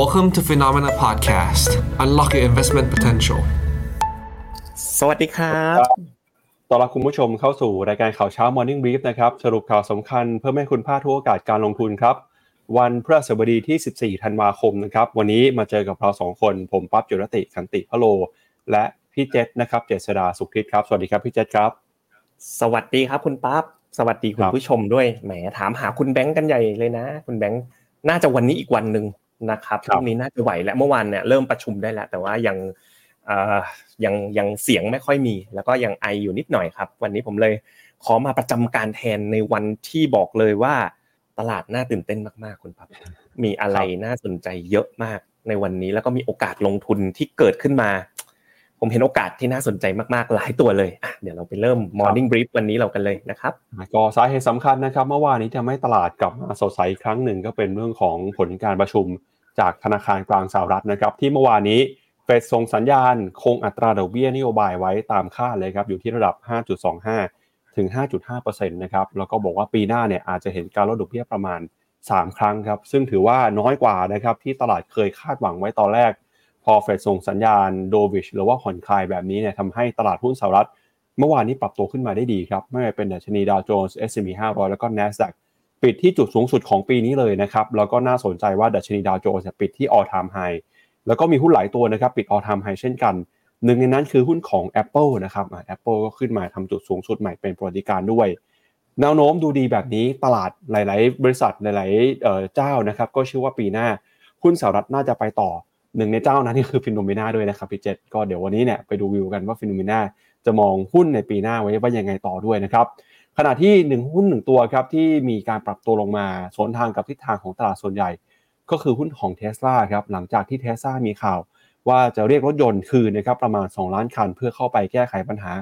Welcome to Phenomena Podcast. Unlock your investment potential. สวัสดีครับต้อนรับคุณผู้ชมเข้าสู่รายการข่าวเช้า Morning Brief นะครับ สรุปข่าวสำคัญเพื่อให้คุณพลาดทุกโอกาสการลงทุนครับ วันพฤหัสบดีที่ 14 ธันวาคมนะครับ วันนี้มาเจอกับเราสองคน ผมปั๊บจุรติขันติพะโล และพี่เจษนะครับ เจษดาสุขทิศครับ สวัสดีครับพี่เจษครับ สวัสดีครับคุณปั๊บ สวัสดีคุณผู้ชมด้วย แหมถามหาคุณแบงค์กันใหญ่เลยนะ คุณแบงค์น่าจะวันนี้อีกวันหนึ่ง นะครับพรุ่งนี้น่าจะไหวและเมื่อวานเนี่ยเริ่มประชุมได้แล้ว แต่ว่ายังเอ่อยังยังเสียงไม่ค่อยมี แล้วก็ยังไออยู่นิดหน่อยครับ วันนี้ผมเลยขอมาประจำการแทนในวันที่บอกเลยว่าตลาดน่าตื่นเต้นมากๆคุณปั๊บมีอะไรน่าสนใจเยอะมากในวันนี้แล้วก็มีโอกาสลงทุนที่เกิดขึ้นมา ผมเห็นโอกาสที่น่าสนใจมากๆ หลายตัวเลยอะเดี๋ยวเราไปเริ่ม Morning Brief วันนี้เรากันเลยนะครับก็สาเหตุสำคัญนะครับเมื่อวานนี้ทำให้ตลาดกลับมาสดใสอีกครั้งหนึ่งก็เป็นเรื่องของผลการประชุมจากธนาคารกลางสหรัฐนะครับ ที่เมื่อวานนี้เฟดส่งสัญญาณคงอัตราดอกเบี้ยนโยบายไว้ตามคาดเลยครับอยู่ที่ระดับ 5.25 ถึง 5.5%นะครับแล้วก็บอกว่าปีหน้าเนี่ยอาจจะเห็นการลดดอกเบี้ยประมาณ 3 ครั้งครับซึ่งถือว่าน้อยกว่านะครับที่ตลาดเคยคาดหวังไว้ตอนแรก พอเฟดส่งสัญญาณโดวิชหรือว่าผ่อนคลายแบบนี้เนี่ยทำให้ตลาดหุ้นสหรัฐ เมื่อวานนี้ปรับตัวขึ้นมาได้ดีครับ ไม่ว่าเป็นดัชนีดาวโจนส์ S&P 500 แล้วก็ NASDAQ ปิดที่จุดสูงสุดของปีนี้เลยนะครับ แล้วก็น่าสนใจว่าดัชนีดาวโจนส์ปิดที่ all time high แล้วก็มีหุ้นหลายตัวนะครับ ปิด all time high เช่นกัน หนึ่งในนั้นคือหุ้นของ Apple นะครับอ่า Apple ก็ขึ้นมาทำจุดสูงสุดใหม่เป็นประวัติการณ์ด้วยแนวโน้มดูดีแบบนี้ตลาดหลาย ๆ บริษัทหลาย ๆเอ่อเจ้านะครับ ก็เชื่อว่าปีหน้าหุ้นสหรัฐน่าจะไปต่อ หนึ่งในเจ้านั้นนี่คือฟินโนเมนาด้วยนะครับพี่เจษก็เดี๋ยววันนี้เนี่ยไปดูวิวกันว่าฟินโนเมนาจะมองหุ้นในปีหน้าไว้ว่ายังไงต่อด้วยนะครับขณะที่หนึ่งหุ้นหนึ่งตัวครับที่มีการปรับตัวลงมาสวนทางกับทิศทางของตลาดส่วนใหญ่ ก็คือหุ้นของเท s l a ครับหลังจากที่เท s l a มีข่าว ว่าจะเรียกรถยนต์คืนนะครับประมาณ 2 ล้านคัน เพื่อเข้าไปแก้ไขปัญหา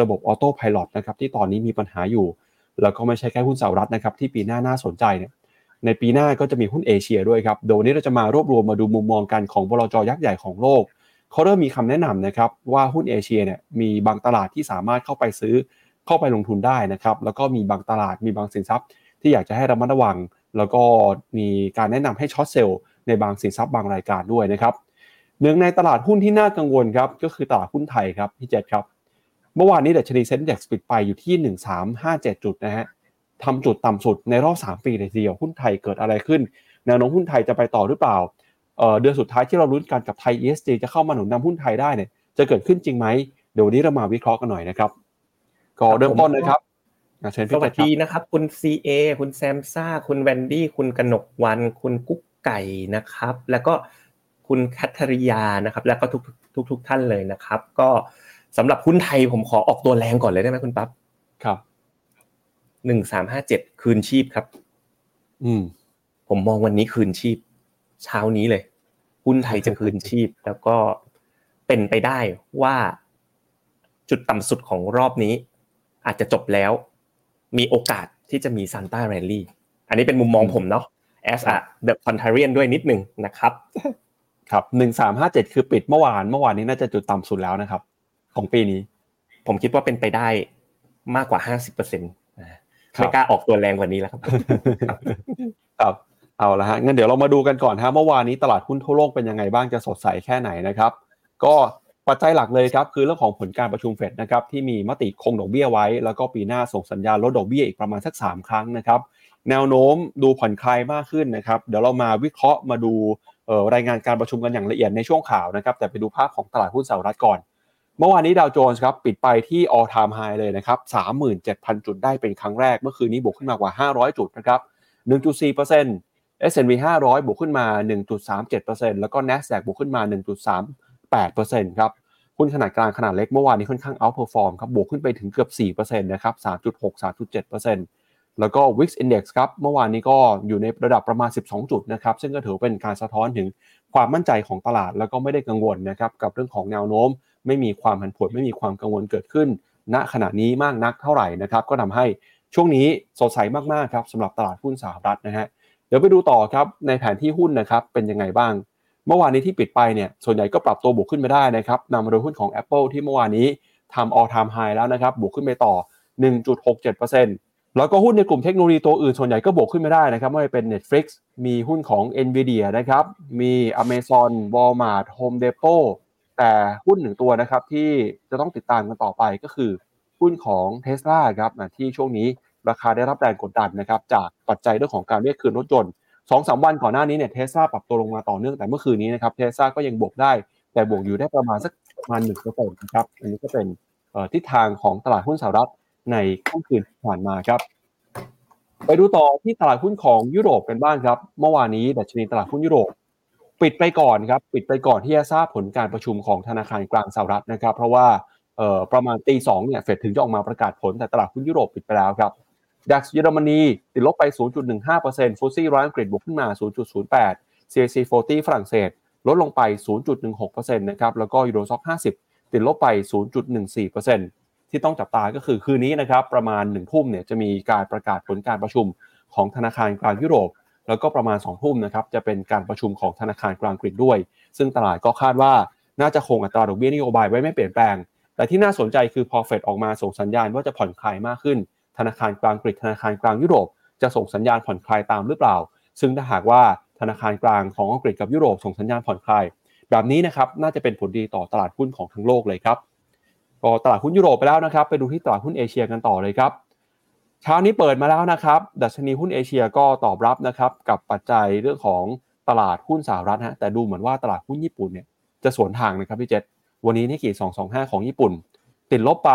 ระบบออโต้พายโนะครับที่ตอนนี้มีปัญหาอยู่ แล้วก็ไม่ใช่แค่หุ้นสหรัฐนะครับที่ปีหน้าน่าสนใจเนี่ย ในปีหน้าก็จะมีหุ้นเอเชียด้วยครับ โดยวันนี้เราจะมารวบรวมมาดูมุมมองกันของบลจยักษ์ใหญ่ของโลกเขาเริ่มมีคำแนะนำนะครับว่าหุ้นเอเชียเนี่ยมีบางตลาดที่สามารถเข้าไปซื้อเข้าไปลงทุนได้นะครับแล้วก็มีบางตลาดมีบางสินทรัพย์ ที่อยากจะให้ระมัดระวัง แล้วก็มีการแนะนำให้ช็อตเซลล์ในบางสินทรัพย์บางรายการด้วยนะครับหนึ่งในตลาดหุ้นที่น่ากังวลครับก็คือตลาดหุ้นไทยครับพี่เจษครับ เมื่อวานนี้ดัชนีเซ็นดี x ปิดไปอยู่ที่ 1357 จุดนะฮะ ทำจุดต่ำสุดในรอบ 3 ปีเลยทีเดียวหุ้นไทยเกิดอะไรขึ้นแนวโน้มหุ้นไทยจะไปต่อหรือเปล่าเเดือนสุดท้ายที่เราลุ้นกันกับไทย ESG จะเข้ามาหนุนนำหุ้นไทยได้เนี่ยจะเกิดขึ้นจริงไหมเดี๋ยววันนี้เรามาวิเคราะห์กันหน่อยนะครับก็เริ่มต้นนะครับอะเชิญสพี่วัเจสษครัดีบนะครับ คุณ CA คุณแซมซ่า คุณแวนดี้คุณกนกวัน คุณกุ๊กไก่นะครับ แล้วก็คุณคัทริยานะครับ แล้วก็ทุกทุกทุกท่านเลยนะครับ ก็สำหรับหุ้นไทยผมขอออกตัวแรงก่อนเลยได้ไหมคุณปั๊บครับ หนึ่งสามห้าเจ็ดคืนชีพครับ อืม ผมมองวันนี้คืนชีพ เช้านี้เลยหุ้นไทยจะคืนชีพ แล้วก็เป็นไปได้ว่าจุดต่ำสุดของรอบนี้ อาจจะจบแล้ว มีโอกาสที่จะมีซานต้าแรลลี่อันนี้เป็นมุมมองผมเนาะ as a the contrarian ด้วยนิดนึงนะครับ ครับหนึ่งสามห้าเจ็ดคือปิดเมื่อวานเมื่อวานนี้น่าจะจุดต่ำสุดแล้วนะครับ ของปีนี้ ผมคิดว่าเป็นไปได้มากกว่าห้าสิบเปอร์เซ็นต์ ไม่กล้าออกตัวแรงกว่านี้แล้วครับ ครับเอาละฮะงั้นเดี๋ยวเรามาดูกันก่อนฮะเมื่อวานนี้ตลาดหุ้นทั่วโลกเป็นยังไงบ้างจะสดใสแค่ไหนนะครับ ก็ปัจจัยหลักเลยครับคือเรื่องของผลการประชุมเฟดนะครับที่มีมติคงดอกเบี้ยไว้ แล้วก็ปีหน้าส่งสัญญาณลดดอกเบี้ยอีกประมาณสัก 3 ครั้งนะครับแนวโน้มดูผ่อนคลายมากขึ้นนะครับ เดี๋ยวเรามาวิเคราะห์มาดูรายงานการประชุมกันอย่างละเอียดในช่วงข่าวนะครับแต่ไปดูภาพของตลาดหุ้นสหรัฐก่อน เมื่อวานนี้ดาวโจนส์ครับปิดไปที่ all time high เลยนะครับ 37,000 จุดได้เป็นครั้งแรก เมื่อคืนนี้บวกขึ้นมากว่า 500 จุดนะครับ 1.4% S&P 500 บวกขึ้นมา 1.37%แล้วก็ NASDAQ บวกขึ้นมา 1.38%ครับหุ้นขนาดกลางขนาดเล็กเมื่อวานนี้ค่อนข้าง outperform ครับบวกขึ้นไปถึงเกือบ 4%นะครับ 3.6 3.7%แล้วก็ Wix Index ครับเมื่อวานนี้ก็อยู่ในระดับประมาณ 12 จุดนะครับซึ่งก็ถือเป็นการสะท้อนถึงความมั่นใจของตลาด แล้วก็ไม่ได้กังวลนะครับกับเรื่องของแนวโน้ม ไม่มีความผันผวนไม่มีความกังวลเกิดขึ้น ณขณะนี้มากนักเท่าไหร่นะครับ ก็ทำให้ช่วงนี้สดใสมากๆครับสำหรับตลาดหุ้นสหรัฐนะฮะเดี๋ยวไปดูต่อครับในแผนที่หุ้นนะครับเป็นยังไงบ้าง เมื่อวานนี้ที่ปิดไปเนี่ยส่วนใหญ่ก็ปรับตัวบวกขึ้นมาได้นะครับนำมาโดยหุ้นของ Apple ที่เมื่อวานนี้ทำ all time high แล้วนะครับบวกขึ้นไปต่อ 1.67%แล้วก็หุ้นในกลุ่มเทคโนโลยีตัวอื่นส่วนใหญ่ก็บวกขึ้นไม่ได้นะครับไม่ว่าเป็น Netflix มีหุ้นของ Nvidia นะครับมี Amazon Walmart Home Depot แต่หุ้นหนึ่งตัวนะครับที่จะต้องติดตามกันต่อไปก็คือ หุ้นของ Tesla ครับที่ช่วงนี้ราคาได้รับแรงกดดันนะครับจากปัจจัยเรื่องของการเรียกคืนรถยนต์สองสามวันก่อนหน้านี้เนี่ยเทสลาปรับตัวลงมาต่อเนื่องแต่เมื่อคืนนี้นะครับเทสลาก็ยังบวกได้ แต่บวกอยู่ได้ประมาณสักประมาณหนึ่งเปอร์เซ็นต์นะครับอันนี้ก็เป็นทิศทางของตลาดหุ้นสหรัฐในค่ำคืนที่ผ่านมาครับไปดูต่อที่ตลาดหุ้นของยุโรปกันบ้างครับ เมื่อวานนี้ดัชนีตลาดหุ้นยุโรป ปิดไปก่อนครับปิดไปก่อนที่จะทราบผลการประชุมของธนาคารกลางสหรัฐนะครับ เพราะว่าประมาณตีสองเนี่ยเฟดถึงจะออกมาประกาศผลแต่ตลาดหุ้นยุโรปปิดไปแล้วครับดัคเยอรมนีติดลบไป 0.15%ฟูซี่ร้อยอังกฤษบวกขึ้นมา 0.08 CAC 40 ฝรั่งเศส ลดลงไป 0.16%นะครับแล้วก็ Euro Stoxx 50 ติดลบไป 0.14%ที่ต้องจับตาก็คือคืนนี้นะครับประมาณ1ทุ่มเนี่ยจะมีการประกาศผลการประชุมของธนาคารกลางยุโรป แล้วก็ประมาณ2ทุ่มนะครับจะเป็นการประชุมของธนาคารกลางอังกฤษด้วย ซึ่งตลาดก็คาดว่าน่าจะคงอัตราดอกเบี้ยนโยบายไว้ไม่เปลี่ยนแปลง แต่ที่น่าสนใจคือพอเฟดออกมาส่งสัญญาณว่าจะผ่อนคลายมากขึ้น ธนาคารกลางกรีกธนาคารกลางยุโรป จะส่งสัญญาณผ่อนคลายตามหรือเปล่า ซึ่งถ้าหากว่าธนาคารกลางของอังกฤษกับยุโรปส่งสัญญาณผ่อนคลาย แบบนี้นะครับน่าจะเป็นผลดีต่อตลาดหุ้นของทั้งโลกเลยครับก็ตลาดหุ้นยุโรปไปแล้วนะครับ ไปดูที่ตลาดหุ้นเอเชียกันต่อเลยครับ เช้านี้เปิดมาแล้วนะครับ ดัชนีหุ้นเอเชียก็ตอบรับนะครับกับปัจจัยเรื่องของตลาดหุ้นสหรัฐฮะแต่ดูเหมือนว่าตลาดหุ้นญี่ปุ่นเนี่ยจะสวนทางนะครับพี่เจษวันนี้นิกเกิ225 ของญี่ปุ่น ติดลบไป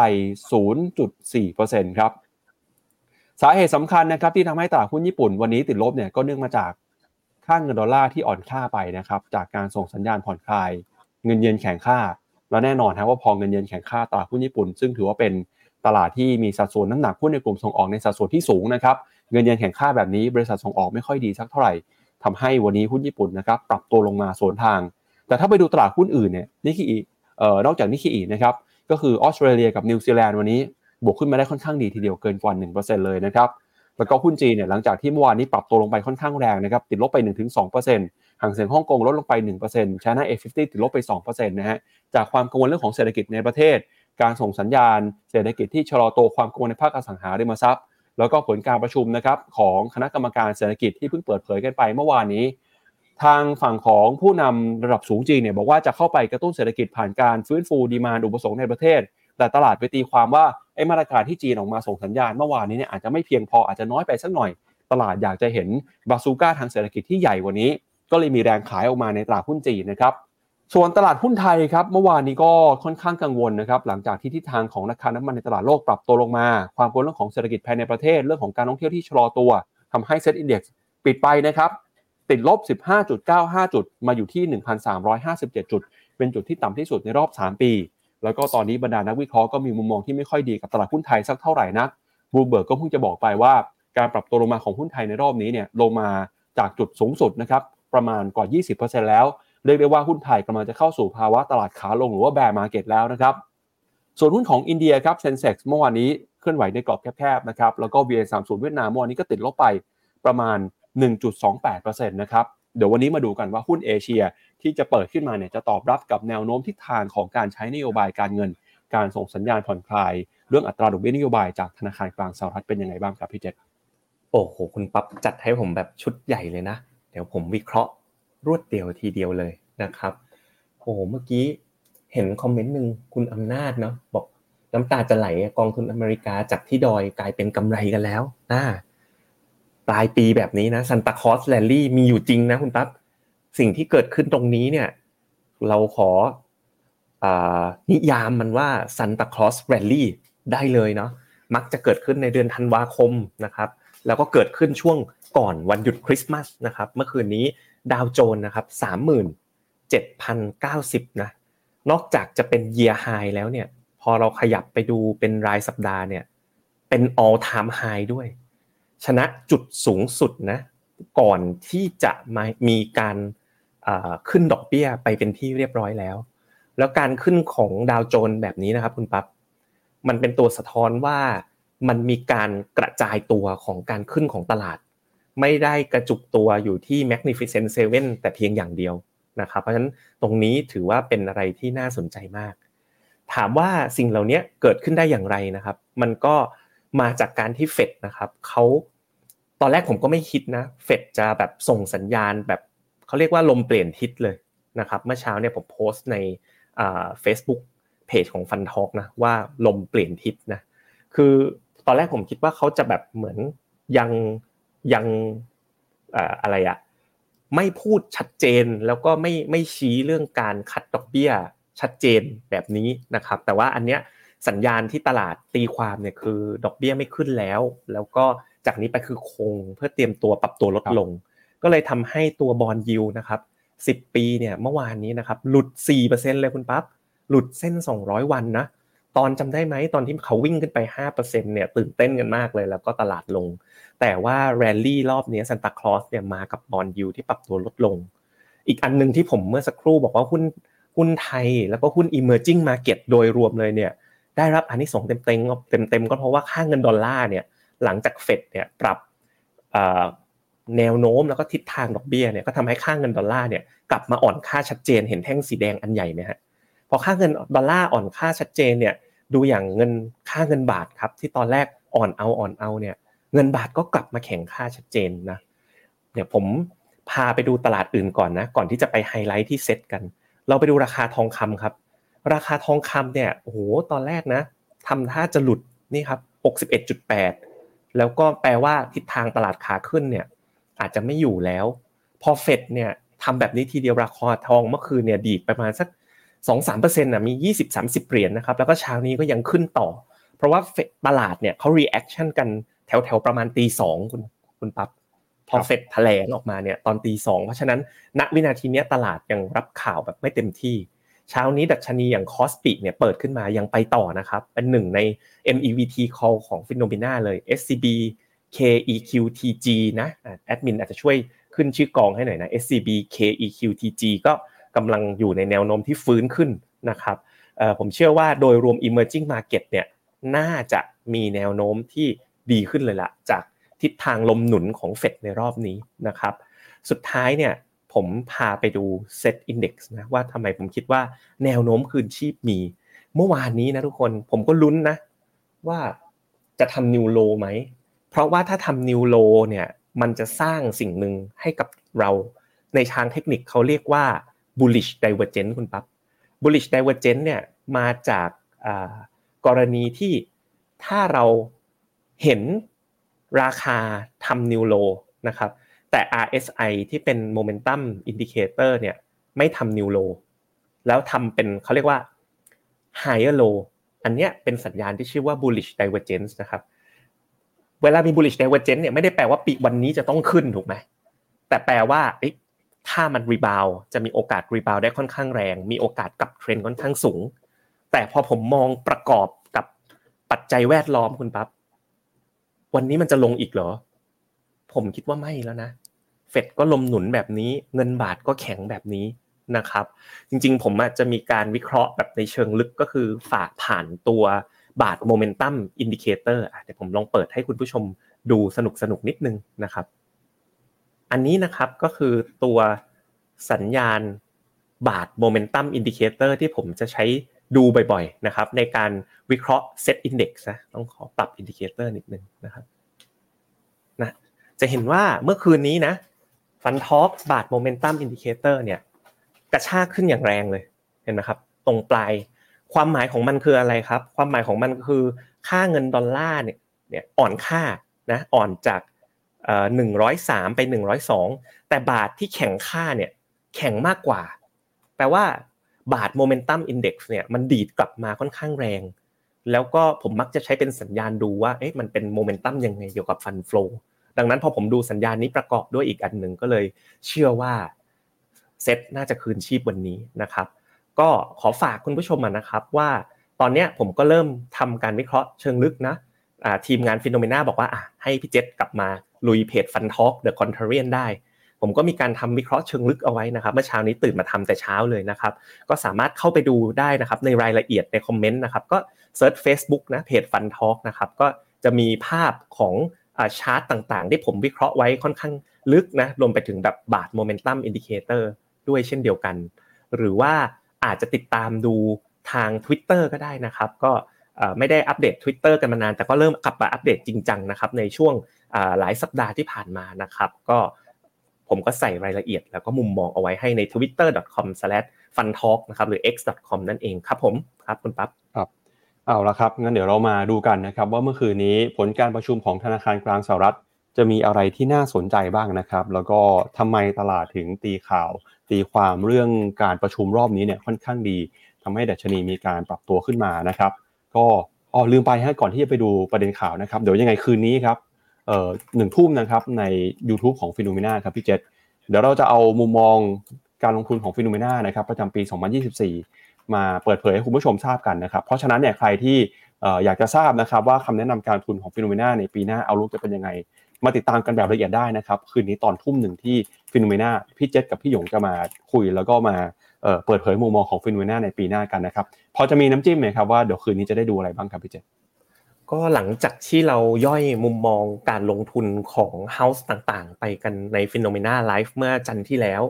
0.4%ครับสาเหตุสำคัญนะครับที่ทำให้ตลาดหุ้นญี่ปุ่นวันนี้ติดลบเนี่ยก็เนื่องมาจากค่าเงินดอลลาร์ที่อ่อนค่าไปนะครับจากการส่งสัญญาณผ่อนคลาย เงินเยนแข็งค่า แล้วแน่นอนครับว่าพอเงินเยนแข็งค่าตลาดหุ้นญี่ปุ่น ซึ่งถือว่าเป็น ตลาดที่มีสัดส่วนน้ำหนักหุ้นในกลุ่มส่งออกในสัดส่วนที่สูงนะครับเงินเยนแข็งค่าแบบนี้บริษัทส่งออกไม่ค่อยดีสักเท่าไหร่ทำให้วันนี้หุ้นญี่ปุ่นนะครับปรับตัวลงมาสวนทาง แต่ถ้าไปดูตลาดหุ้นอื่นเนี่ยนิกเกิเอ่อนอกจากนิกเกินะครับก็คือออสเตรเลียกับนิวซีแลนด์วันนี้บวกขึ้นมาได้ค่อนข้างดีทีเดียวเกินกว่า 1%เลยนะครับแล้วก็หุ้นจีนเนี่ยหลังจากที่เมื่อวานนี้ปรับตัวลงไปค่อนข้างแรงนะครับติดลบไป 1-2%ฮั่งเส็งฮ่องกงลดลงไป 1% China A50 ติดลบไป 2%นะฮะจากความกังวลเรื่องของเศรษฐกิจในประเทศ การส่งสัญญาณเศรษฐกิจที่ชะลอตัวความกังวลในภาคอสังหาริมทรัพย์ แล้วก็ผลการประชุมนะครับของคณะกรรมการเศรษฐกิจที่เพิ่งเปิดเผยกันไปเมื่อวานนี้ ทางฝั่งของผู้นำระดับสูงจีนเนี่ยบอกว่าจะเข้าไปกระตุ้นเศรษฐกิจผ่านการฟื้นฟูดีมานอุปสงค์ในประเทศ แต่ตลาดไปตีความว่าไอ้มาตรการที่จีนออกมาส่งสัญญาณเมื่อวานนี้เนี่ยอาจจะไม่เพียงพออาจจะน้อยไปสักหน่อย ตลาดอยากจะเห็นบาซูก้าทางเศรษฐกิจที่ใหญ่กว่านี้ ก็เลยมีแรงขายออกมาในตลาดหุ้นจีนนะครับ ส่วนตลาดหุ้นไทยครับเมื่อวานนี้ก็ค่อนข้างกังวลนะครับหลังจากที่ทิศทางของราคาน้ำมันในตลาดโลกปรับตัวลงมา ความกังวลเรื่องของเศรษฐกิจภายในประเทศเรื่องของการท่องเที่ยวที่ชะลอตัวทำให้ SET Index ปิดไปนะครับติดลบ 15.95 จุด มาอยู่ที่ 1,357 จุด เป็นจุดที่ต่ำที่สุดในรอบ 3 ปี แล้วก็ตอนนี้บรรดานักวิเคราะห์ก็มีมุมมองที่ไม่ค่อยดีกับตลาดหุ้นไทยสักเท่าไหร่นักบูเบิร์กก็เพิ่งจะบอกไปว่า การปรับตัวลงมาของหุ้นไทยในรอบนี้เนี่ยลงมาจากจุดสูงสุดนะครับประมาณกว่า 20%แล้ว เรียกได้ว่าหุ้นไทยกำลังจะเข้าสู่ภาวะตลาดขาลงหรือว่า bear market แล้วนะครับ ส่วนหุ้นของอินเดียครับ Sensex เมื่อวานนี้เคลื่อนไหวในกรอบแคบๆนะครับแล้วก็ VN30 เวียดนามเมื่อวานนี้ก็ติดลบไปประมาณ 1.28%นะครับเดี๋ยววันนี้มาดูกันว่าหุ้นเอเชียที่จะเปิดขึ้นมาเนี่ยจะตอบรับกับแนวโน้มทิศทางของการใช้นโยบายการเงิน การส่งสัญญาณผ่อนคลาย เรื่องอัตราดอกเบี้ยนโยบายจากธนาคารกลางสหรัฐเป็นยังไงบ้างครับพี่เจษโอ้โหคุณปั๊บจัดให้ผมแบบชุดใหญ่เลยนะ เดี๋ยวผมวิเคราะห์ รวดเดียวทีเดียวเลยนะครับโอ้โหเมื่อกี้เห็นคอมเมนต์หนึ่งคุณอำนาจเนาะบอกน้ำตาจะไหลกองทุนอเมริกาจากที่ดอยกลายเป็นกำไรกันแล้วนะปลายปีแบบนี้นะ Santa Claus rally มีอยู่จริงนะคุณปั๊บสิ่งที่เกิดขึ้นตรงนี้เนี่ย เราขออนิยามมันว่า Santa Claus rally ได้เลยเนาะมักจะเกิดขึ้นในเดือนธันวาคมนะครับ แล้วก็เกิดขึ้นช่วงก่อนวันหยุดคริสต์มาสนะครับ เมื่อคืนนี้ ดาวโจนนะครับสามหมื่นเจ็ดพันเก้าสิบนะนอกจากจะเป็นเยียร์ไฮแล้วเนี่ยพอเราขยับไปดูเป็นรายสัปดาห์เนี่ยเป็น all time high ด้วย ชนะจุดสูงสุดนะก่อนที่จะมามีการขึ้นดอกเบี้ยไปเป็นที่เรียบร้อยแล้ว แล้วการขึ้นของดาวโจนแบบนี้นะครับคุณปั๊บมันเป็นตัวสะท้อนว่ามันมีการกระจายตัวของการขึ้นของตลาด ไม่ได้กระจุกตัวอยู่ที่ Magnificent Seven แต่เพียงอย่างเดียวนะครับ เพราะฉะนั้นตรงนี้ถือว่าเป็นอะไรที่น่าสนใจมาก ถามว่าสิ่งเหล่านี้เกิดขึ้นได้อย่างไรนะครับ มันก็มาจากการที่เฟดนะครับเขาตอนแรกผมก็ไม่คิดนะเฟดจะแบบส่งสัญญาณแบบเขาเรียกว่าลมเปลี่ยนทิศเลยนะครับ เมื่อเช้าเนี่ยผมโพสต์ในเฟซบุ๊กเพจของฟันทอกนะว่าลมเปลี่ยนทิศนะคือตอนแรกผมคิดว่าเขาจะแบบเหมือนยัง ยังอะไรอะไม่พูดชัดเจนแล้วก็ไม่ไม่ชี้เรื่องการคัดดอกเบี้ยชัดเจนแบบนี้นะครับ แต่ว่าอันเนี้ยสัญญาณที่ตลาดตีความเนี่ยคือดอกเบี้ยไม่ขึ้นแล้ว แล้วก็จากนี้ไปคือคงเพื่อเตรียมตัวปรับตัวลดลง ก็เลยทำให้ตัวบอลยิวนะครับ10 ปีเนี่ยเมื่อวานนี้นะครับหลุด 4%เลยคุณปั๊บหลุดเส้น 200 วันนะ ตอนจำได้ไหมตอนที่เขาวิ่งขึ้นไป5%เนี่ยตื่นเต้นกันมากเลย แล้วก็ตลาดลง แต่ว่าแรลลี่รอบนี้ Santa Claus เนี่ยมากับ bond yield ที่ปรับตัวลดลง อีกอันหนึ่งที่ผมเมื่อสักครู่บอกว่าหุ้นหุ้นไทยแล้วก็หุ้น emerging market โดยรวมเลยเนี่ยได้รับอานิสงส์เต็มเต็มเต็มเต็มก็เพราะว่าค่าเงินดอลลาร์เนี่ยหลังจากเฟดเนี่ยปรับแนวโน้มแล้วก็ทิศทางดอกเบี้ยเนี่ยก็ทำให้ค่าเงินดอลลาร์เนี่ยกลับมาอ่อนค่าชัดเจนเห็นแท่งสีแดงอันใหญ่ไหมฮะพอค่าเงินดอลลาร์อ่อนค่าชัดเจนเนี่ย ดูอย่างเงินค่าเงินบาทครับ ที่ตอนแรกอ่อนเอาอ่อนเอาเนี่ย เงินบาทก็กลับมาแข็งค่าชัดเจนนะเดี๋ยวผมพาไปดูตลาดอื่นก่อนนะ ก่อนที่จะไปไฮไลท์ที่เซ็ตกัน เราไปดูราคาทองคำครับ ราคาทองคำเนี่ยโอ้โหตอนแรกนะทำท่าจะหลุดนี่ครับ61.8 แล้วก็แปลว่าทิศทางตลาดขาขึ้นเนี่ยอาจจะไม่อยู่แล้ว พอเฟดเนี่ยทำแบบนี้ทีเดียวราคาทองเมื่อคืนเนี่ยดีดประมาณสัก สองสามเปอร์เซ็นต์นะมียี่สิบสามสิบเหรียญนะครับแล้วก็เช้านี้ก็ยังขึ้นต่อ เพราะว่าตลาดเนี่ยเขา reaction กันแถวแถวประมาณตีสองคุณคุณปั๊บพอเฟดแถลงออกมาเนี่ยตอนตีสองเพราะฉะนั้นณวินาทีนี้ตลาดยังรับข่าวแบบไม่เต็มที่เช้านี้ดัชนีอย่าง KOSPI เนี่ยเปิดขึ้นมายังไปต่อนะครับ เป็นหนึ่งใน MEVT call ของ FINNOMENA เลย SCB KEQTG นะแอดมินอาจจะช่วยขึ้นชื่อกองให้หน่อยนะ SCB KEQTG ก็ กำลังอยู่ในแนวโน้มที่ฟื้นขึ้นนะครับผมเชื่อว่าโดยรวม emerging market เนี่ยน่าจะมีแนวโน้มที่ดีขึ้นเลยละจากทิศทางลมหนุนของเฟดในรอบนี้นะครับ สุดท้ายเนี่ยผมพาไปดู Set Index นะว่าทำไมผมคิดว่าแนวโน้มคืนชีพมี เมื่อวานนี้นะทุกคนผมก็ลุ้นนะว่าจะทำนิวโลไหม เพราะว่าถ้าทำนิวโลเนี่ยมันจะสร้างสิ่งหนึ่งให้กับเราในทางเทคนิคเขาเรียกว่า bullish divergence คุณปั๊บ bullish divergence เนี่ยมาจากกรณีที่ถ้าเราเห็นราคาทำนิวโลนะครับ แต่ RSI ที่เป็น momentum indicator เนี่ยไม่ทำนิวโลแล้วทำเป็นเขาเรียกว่า higher low อันเนี้ยเป็นสัญญาณที่ชื่อว่า bullish divergence นะครับ เวลามี bullish divergence เนี่ยไม่ได้แปลว่าปีวันนี้จะต้องขึ้นถูกไหมแต่แปลว่า ถ้ามัน rebound จะมีโอกาส rebound ได้ค่อนข้างแรง มีโอกาสกลับเทรนค่อนข้างสูง แต่พอผมมองประกอบกับปัจจัยแวดล้อมคุณปั๊บวันนี้มันจะลงอีกเหรอ ผมคิดว่าไม่แล้วนะ เฟดก็ลมหนุนแบบนี้ เงินบาทก็แข็งแบบนี้นะครับ จริงๆ ผมจะมีการวิเคราะห์แบบในเชิงลึกก็คือฝากผ่านตัวบาท momentum indicator เดี๋ยวผมลองเปิดให้คุณผู้ชมดูสนุกสนุกนิดนึงนะครับ อันนี้นะครับก็คือตัวสัญญาณบาท momentum indicator ที่ผมจะใช้ดูบ่อยๆนะครับในการวิเคราะห์เซตอินดี x นะต้องขอปรับ indicator นิดนึงนะครับนะจะเห็นว่าเมื่อคืนนี้นะ FundTalk บาท momentum indicator เนี่ยกระชากขึ้นอย่างแรงเลยเห็นไหมครับ ตรงปลายความหมายของมันคืออะไรครับ ความหมายของมันคือค่าเงินดอลลาร์เนี่ยอ่อนค่านะอ่อนจาก หนึ่งร้อยสามไปหนึ่งร้อยสองแต่บาทที่แข็งค่าเนี่ยแข็งมากกว่า แปลว่าบาท momentum index เนี่ยมันดีดกลับมาค่อนข้างแรง แล้วก็ผมมักจะใช้เป็นสัญญาณดูว่าเอ๊ะมันเป็นโมเมนตัมยังไงเกี่ยวกับ fund flow ดังนั้นพอผมดูสัญญาณนี้ประกอบด้วยอีกอันหนึ่งก็เลยเชื่อว่าเซ็ตน่าจะคืนชีพวันนี้นะครับ ก็ขอฝากคุณผู้ชมนะครับว่าตอนนี้ผมก็เริ่มทำการวิเคราะห์เชิงลึกนะทีมงาน FINNOMENA บอกว่าให้พี่เจษกลับมา ลุยเพจ FundTalk The Contrarian ได้ ผมก็มีการทำวิเคราะห์เชิงลึกเอาไว้นะครับ เมื่อเช้านี้ตื่นมาทำแต่เช้าเลยนะครับ ก็สามารถเข้าไปดูได้นะครับในรายละเอียดในคอมเมนต์นะครับ ก็ search Facebook นะเพจ FundTalk นะครับ ก็จะมีภาพของชาร์ตต่างๆ ที่ผมวิเคราะห์ไว้ค่อนข้างลึกนะรวมไปถึงแบบบาท momentum indicator ด้วยเช่นเดียวกัน หรือว่าอาจจะติดตามดูทาง Twitter ก็ได้นะครับ ก็ไม่ได้อัปเดต Twitter กันมานาน แต่ก็เริ่มกลับมาอัปเดตจริงจังนะครับในช่วงหลายสัปดาห์ที่ผ่านมานะครับ ก็ผมก็ใส่รายละเอียดแล้วก็มุมมองเอาไว้ให้ใน twitter.com/funtalk นะครับหรือ x.com นั่นเองครับผมครับคุณปั๊บครับเอาละครับงั้นเดี๋ยวเรามาดูกันนะครับว่าเมื่อคืนนี้ผลการประชุมของธนาคารกลางสหรัฐ จะมีอะไรที่น่าสนใจบ้างนะครับ แล้วก็ทำไมตลาดถึงตีข่าว ตีความเรื่องการประชุมรอบนี้เนี่ยค่อนข้างดีทำให้ดัชนีมีการปรับตัวขึ้นมานะครับ ก็อ๋อลืมไปฮะก่อนที่จะไปดูประเด็นข่าวนะครับ เดี๋ยวยังไงคืนนี้ครับ หนึ่งทุ่มนะครับใน YouTube ของ FINNOMENA ครับพี่เจษเดี๋ยวเราจะเอามุมมองการลงทุนของ FINNOMENA นะครับประจำปี 2024 มาเปิดเผยให้คุณผู้ชมทราบกันนะครับ เพราะฉะนั้นเนี่ยใครที่อยากจะทราบนะครับว่าคำแนะนำการทุนของ FINNOMENA ในปีหน้า outlook จะเป็นยังไง มาติดตามกันแบบละเอียดได้นะครับ คืนนี้ตอนทุ่มหนึ่งที่ FINNOMENA พี่เจษกับพี่หยงจะมาคุยแล้วก็มาเปิดเผยมุมมองของ FINNOMENA ในปีหน้ากันนะครับพอจะมีน้ำจิ้มไหมครับว่าเดี๋ยวคืนนี้จะได้ดูอะไรบ้างครับพี่เจษ ก็หลังจากที่เราย่อยมุมมองการลงทุนของเฮาส์ต่างๆ ไปกันใน FINNOMENA Live เมื่อจันทร์ที่แล้ว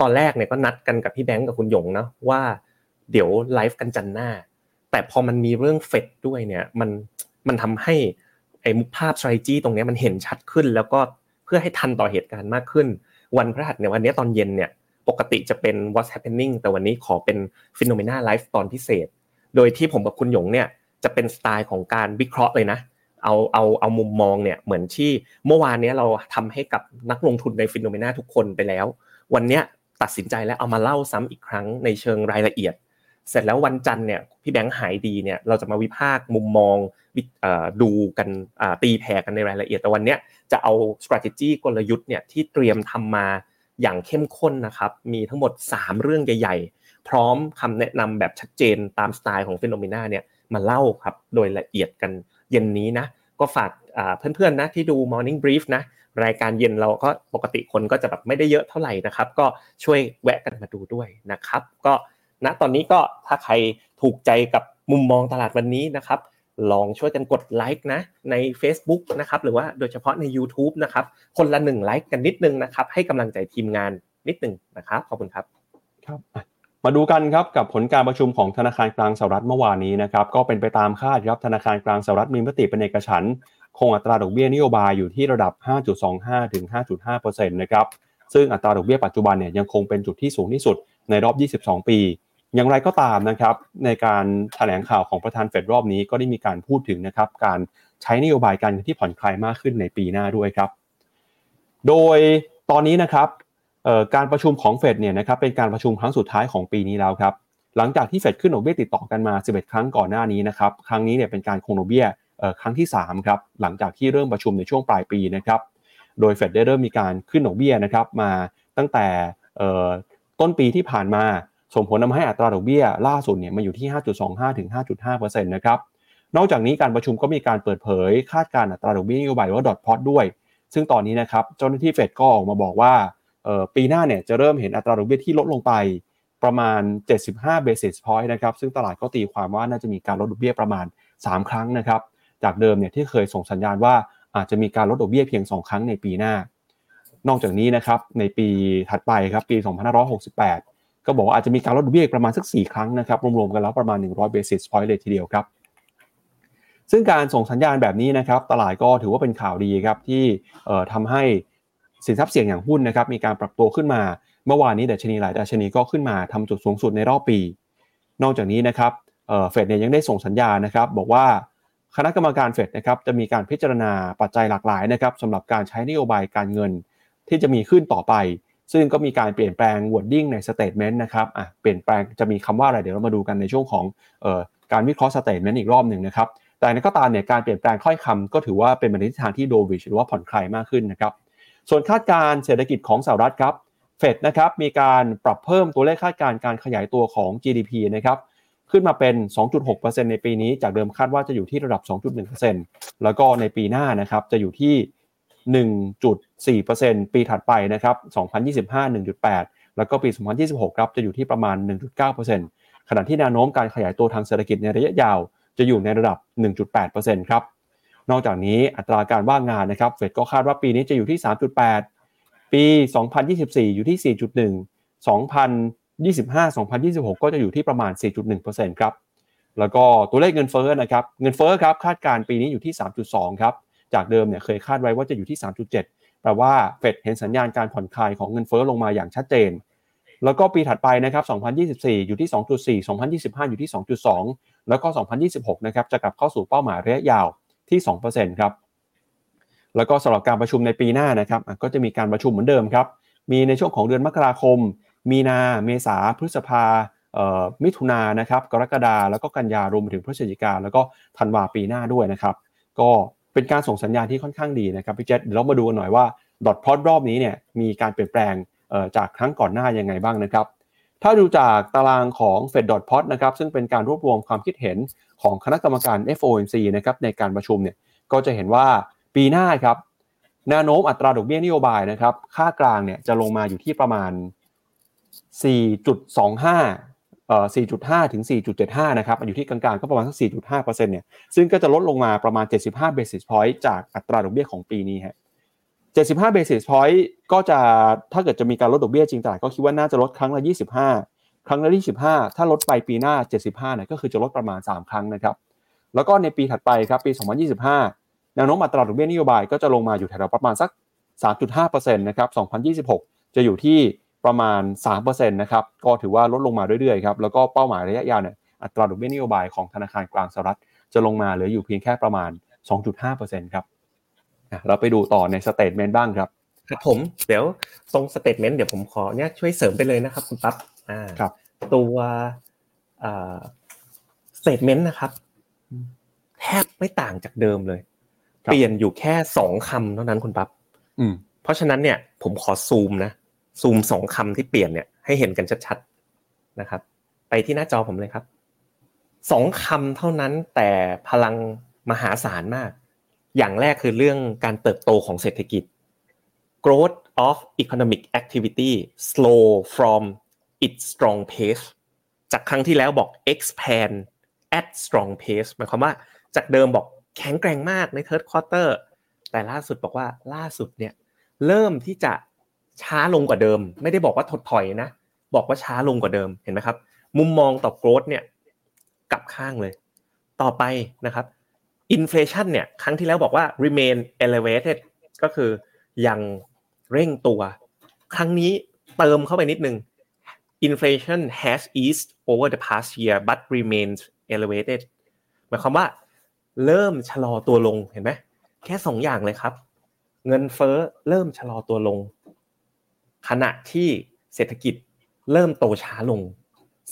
ตอนแรกเนี่ยก็นัดกันกับพี่แบงก์กับคุณหยงนะว่าเดี๋ยวไลฟ์กันจันทร์หน้า แต่พอมันมีเรื่องเฟดด้วยเนี่ยมันมันทำให้ไอ้มุกภาพ strategy ตรงนี้มันเห็นชัดขึ้น แล้วก็เพื่อให้ทันต่อเหตุการณ์มากขึ้น วันพฤหัสเนี่ยวันนี้ตอนเย็นเนี่ยปกติจะเป็น what's happening แต่วันนี้ขอเป็น phenomena live ตอนพิเศษ โดยที่ผมกับคุณหยงเนี่ย จะเป็นสไตล์ของการวิเคราะห์เลยนะ เอาเอาเอามุมมองเนี่ยเหมือนที่เมื่อวานนี้เราทำให้กับนักลงทุนในฟิโนเมนาทุกคนไปแล้ว วันนี้ตัดสินใจแล้วเอามาเล่าซ้ำอีกครั้งในเชิงรายละเอียด เสร็จแล้ววันจันทร์เนี่ยพี่แบงค์หายดีเนี่ยเราจะมาวิพากษ์มุมมองดูกันตีแผ่กันในรายละเอียดแต่วันนี้จะเอา strategy กลยุทธ์เนี่ยที่เตรียมทำมาอย่างเข้มข้นนะครับมีทั้งหมด 3 เรื่องใหญ่ ๆ พร้อมคำแนะนำแบบชัดเจนตามสไตล์ของฟิโนเมนาเนี่ย มาเล่าครับ โดยละเอียดกันเย็นนี้นะ ก็ฝากเพื่อนๆนะที่ดู Morning Brief นะรายการเย็นเราก็ปกติคนก็จะแบบไม่ได้เยอะเท่าไหร่นะครับ ก็ช่วยแวะกันมาดูด้วยนะครับ ก็ณตอนนี้ก็ถ้าใครถูกใจกับมุมมองตลาดวันนี้นะครับ ลองช่วยกันกดไลค์นะใน Facebook นะครับหรือว่าโดยเฉพาะใน YouTube นะครับ คนละหนึ่งไลค์กันนิดนึงนะครับ ให้กำลังใจทีมงานนิดนึงนะครับ ขอบคุณครับครับ มาดูกันครับกับผลการประชุมของธนาคารกลางสหรัฐเมื่อวานนี้นะครับก็เป็นไปตามคาดครับธนาคารกลางสหรัฐมีมติเป็นเอกฉันคงอัตราดอกเบี้ยนโยบายอยู่ที่ระดับ 5.25 ถึง 5.5%นะครับซึ่งอัตราดอกเบี้ยปัจจุบันเนี่ยยังคงเป็นจุดที่สูงที่สุดในรอบ 22 ปี อย่างไรก็ตามนะครับในการแถลงข่าวของประธานเฟดรอบนี้ก็ได้มีการพูดถึงนะครับการใช้นโยบายการเงินที่ผ่อนคลายมากขึ้นในปีหน้าด้วยครับ โดยตอนนี้นะครับ การประชุมของเฟดเนี่ยนะครับเป็นการประชุมครั้งสุดท้ายของปีนี้แล้วครับหลังจากที่เฟดขึ้นดอกเบี้ยติดต่อกันมา 11 ครั้งก่อนหน้านี้นะครับครั้งนี้เนี่ยเป็นการคงดอกเบี้ยครั้งที่3ครับหลังจากที่เริ่มประชุมในช่วงปลายปีนะครับโดยเฟดได้เริ่มมีการขึ้นดอกเบี้ยนะครับมาตั้งแต่ต้นปีที่ผ่านมาส่งผลทาให้อัตราดอกเบี้ยล่าสุดเนี่ยมาอยู่ที่ 5.25ถึง5.5%นะครับนอกจากนี้การประชุมก็มีการเปิดเผยคาดการอัตราดอกเบี้ยนโยบายว่าดอทพอตด้วย ซึ่งตอนนี้นะครับเจ้าหน้าที่เฟดก็ออกมาบอกว่า ปีหน้าเนี่ยจะเริ่มเห็นอัตราดอกเบี้ยที่ลดลงไปประมาณ 75 basis point นะครับซึ่งตลาดก็ตีความว่าน่าจะมีการลดดอกเบี้ยประมาณ 3 ครั้งนะครับจากเดิมเนี่ยที่เคยส่งสัญญาณว่าอาจจะมีการลดดอกเบี้ยเพียง 2 ครั้งในปีหน้า นอกจากนี้นะครับในปีถัดไปครับปี 2568 ก็บอกว่าอาจจะมีการลดดอกเบี้ยประมาณสัก 4 ครั้งนะครับรวมๆกันแล้วประมาณ 100 basis point เลยทีเดียวครับซึ่งการส่งสัญญาณแบบนี้นะครับตลาดก็ถือว่าเป็นข่าวดีครับที่ทำให้ สินทรัพย์เสี่ยงอย่างหุ้นนะครับมีการปรับตัวขึ้นมา เมื่อวานนี้ดัชนีหลายดัชนีก็ขึ้นมาทำจุดสูงสุดในรอบปี นอกจากนี้นะครับเฟดเนี่ยยังได้ส่งสัญญานะครับ บอกว่าคณะกรรมการเฟดนะครับจะมีการพิจารณาปัจจัยหลากหลายนะครับสำหรับการใช้นโยบายการเงินที่จะมีขึ้นต่อไป ซึ่งก็มีการเปลี่ยนแปลง wording ใน statement นะครับอะเปลี่ยนแปลงจะมีคำว่าอะไรเดี๋ยวเรามาดูกันในช่วงของออการวิเคราะห์ statement อีกรอบหนึ่งนะครับแต่อย่างไรก็ตามเนี่ยการเปลี่ยนแปลงถ้อยคำก็ถือว่าเป็นในทิศทางที่ dovish หรือว่าผ่อนคลายมากขึ้นนะครับ ส่วนคาดการณ์เศรษฐกิจของสหรัฐครับเฟดนะครับมีการปรับเพิ่มตัวเลขคาดการณ์การขยายตัวของ GDP นะครับขึ้นมาเป็น 2.6%ในปีนี้ จากเดิมคาดว่าจะอยู่ที่ระดับ 2.1%แล้วก็ในปีหน้านะครับจะอยู่ที่ 1.4%ปีถัดไปนะครับ 2025 1.8 แล้วก็ปี 2026 ครับ จะอยู่ที่ประมาณ 1.9%ขณะที่แนวโน้มการขยายตัวทางเศรษฐกิจในระยะยาว จะอยู่ในระดับ 1.8%ครับ นอกจากนี้อัตราการว่างงานนะครับเฟดก็คาดว่าปีนี้จะอยู่ที่ 3.8 ปี 2024 อยู่ที่ 4.1 2025 2026 ก็จะอยู่ที่ประมาณ 4.1%ครับแล้วก็ตัวเลขเงินเฟ้อนะครับเงินเฟ้อครับคาดการปีนี้อยู่ที่ 3.2 ครับจากเดิมเนี่ยเคยคาดไว้ว่าจะอยู่ที่ 3.7 แปลว่าเฟดเห็นสัญญาณการผ่อนคลายของเงินเฟ้อลงมาอย่างชัดเจน แล้วก็ปีถัดไปนะครับ2024 อยู่ที่ 2.4 2025 อยู่ที่ 2.2 แล้วก็ 2026 นะครับจะกลับเข้าสู่เป้าหมายระยะยาว ที่ 2%ครับ แล้วก็สำหรับการประชุมในปีหน้านะครับก็จะมีการประชุมเหมือนเดิมครับ มีในช่วงของเดือนมกราคม มีนา เมษา พฤษภามิถุนานะครับ กรกฎาแล้วก็กันยารวมถึงพฤศจิกาแล้วก็ธันวาปีหน้าด้วยนะครับ ก็เป็นการส่งสัญญาณที่ค่อนข้างดีนะครับพี่เจษเดี๋ยวเรามาดูกันหน่อยว่าดอทพอตรอบนี้เนี่ยมีการเปลี่ยนแปลงจากครั้งก่อนหน้ายังไงบ้างนะครับ ถ้าดูจากตารางของ Fed dot p o t นะครับซึ่งเป็นการรวบรวมความคิดเห็น ของคณะกรรมการ FOMC นะครับในการประชุมเนี่ยก็จะเห็นว่าปีหน้าครับแนวโน้มอัตราดอกเบี้ยนโยบายนะครับค่ากลางเนี่ยจะลงมาอยู่ที่ประมาณ 4.25เอ่อ4.5 ถึง 4.75 นะครับอยู่ที่กลางๆก็ประมาณสัก 4.5%เนี่ยซึ่งก็จะลดลงมาประมาณ 75 basis point จากอัตราดอกเบี้ยของปีนี้ฮะ75 basis point ก็จะถ้าเกิดจะมีการลดดอกเบี้ยจริงแต่ก็คิดว่าน่าจะลดครั้งละ 25 ครั้งละ25ถ้าลดไปปีหน้า 75เนี่ยก็คือจะลดประมาณ 3 ครั้งนะครับ แล้วก็ในปีถัดไปครับปี 2025 แนวโน้มอัตราดอกเบี้ยนโยบายก็จะลงมาอยู่แถวประมาณสัก 3.5%นะครับ 2026 จะอยู่ที่ประมาณ 3%นะครับก็ถือว่าลดลงมาเรื่อยๆครับแล้วก็เป้าหมายระยะยาวเนี่ยอัตราดอกเบี้ยนโยบายของธนาคารกลางสหรัฐจะลงมาเหลืออยู่เพียงแค่ประมาณ 2.5%ครับเราไปดูต่อใน statement บ้างครับ ครับผมเดี๋ยวตรง statement เดี๋ยวผมขอเนี่ยช่วยเสริมไปเลยนะครับคุณปั๊บอ่าครับตัวสเตทเมนต์นะครับ แทบไม่ต่างจากเดิมเลย เปลี่ยนอยู่แค่สองคำเท่านั้นคุณปั๊บอืมเพราะฉะนั้นเนี่ย ผมขอซูมนะซูมสองคำที่เปลี่ยนเนี่ยให้เห็นกันชัดๆนะครับ ไปที่หน้าจอผมเลยครับสองคำเท่านั้นแต่พลังมหาศาลมาก อย่างแรกคือเรื่องการเติบโตของเศรษฐกิจ growth of economic activity slow from its strong pace จากครั้งที่แล้วบอก expand at strong pace หมายความว่าจากเดิมบอกแข็งแกร่งมากใน third quarter แต่ล่าสุดบอกว่าล่าสุดเนี่ยเริ่มที่จะช้าลงกว่าเดิม ไม่ได้บอกว่าถดถอยนะ บอกว่าช้าลงกว่าเดิมเห็นไหมครับ มุมมองต่อ growth เนี่ยกลับข้างเลย ต่อไปนะครับ inflation เนี่ยครั้งที่แล้วบอกว่า remain elevated ก็คือยัง เร่งตัว ครั้งนี้เติมเข้าไปนิดนึง inflation has eased over the past year but remains elevated หมายความว่าเริ่มชะลอตัวลงเห็นไหมแค่สองอย่างเลยครับ เงินเฟ้อเริ่มชะลอตัวลง ขณะที่เศรษฐกิจเริ่มโตช้าลง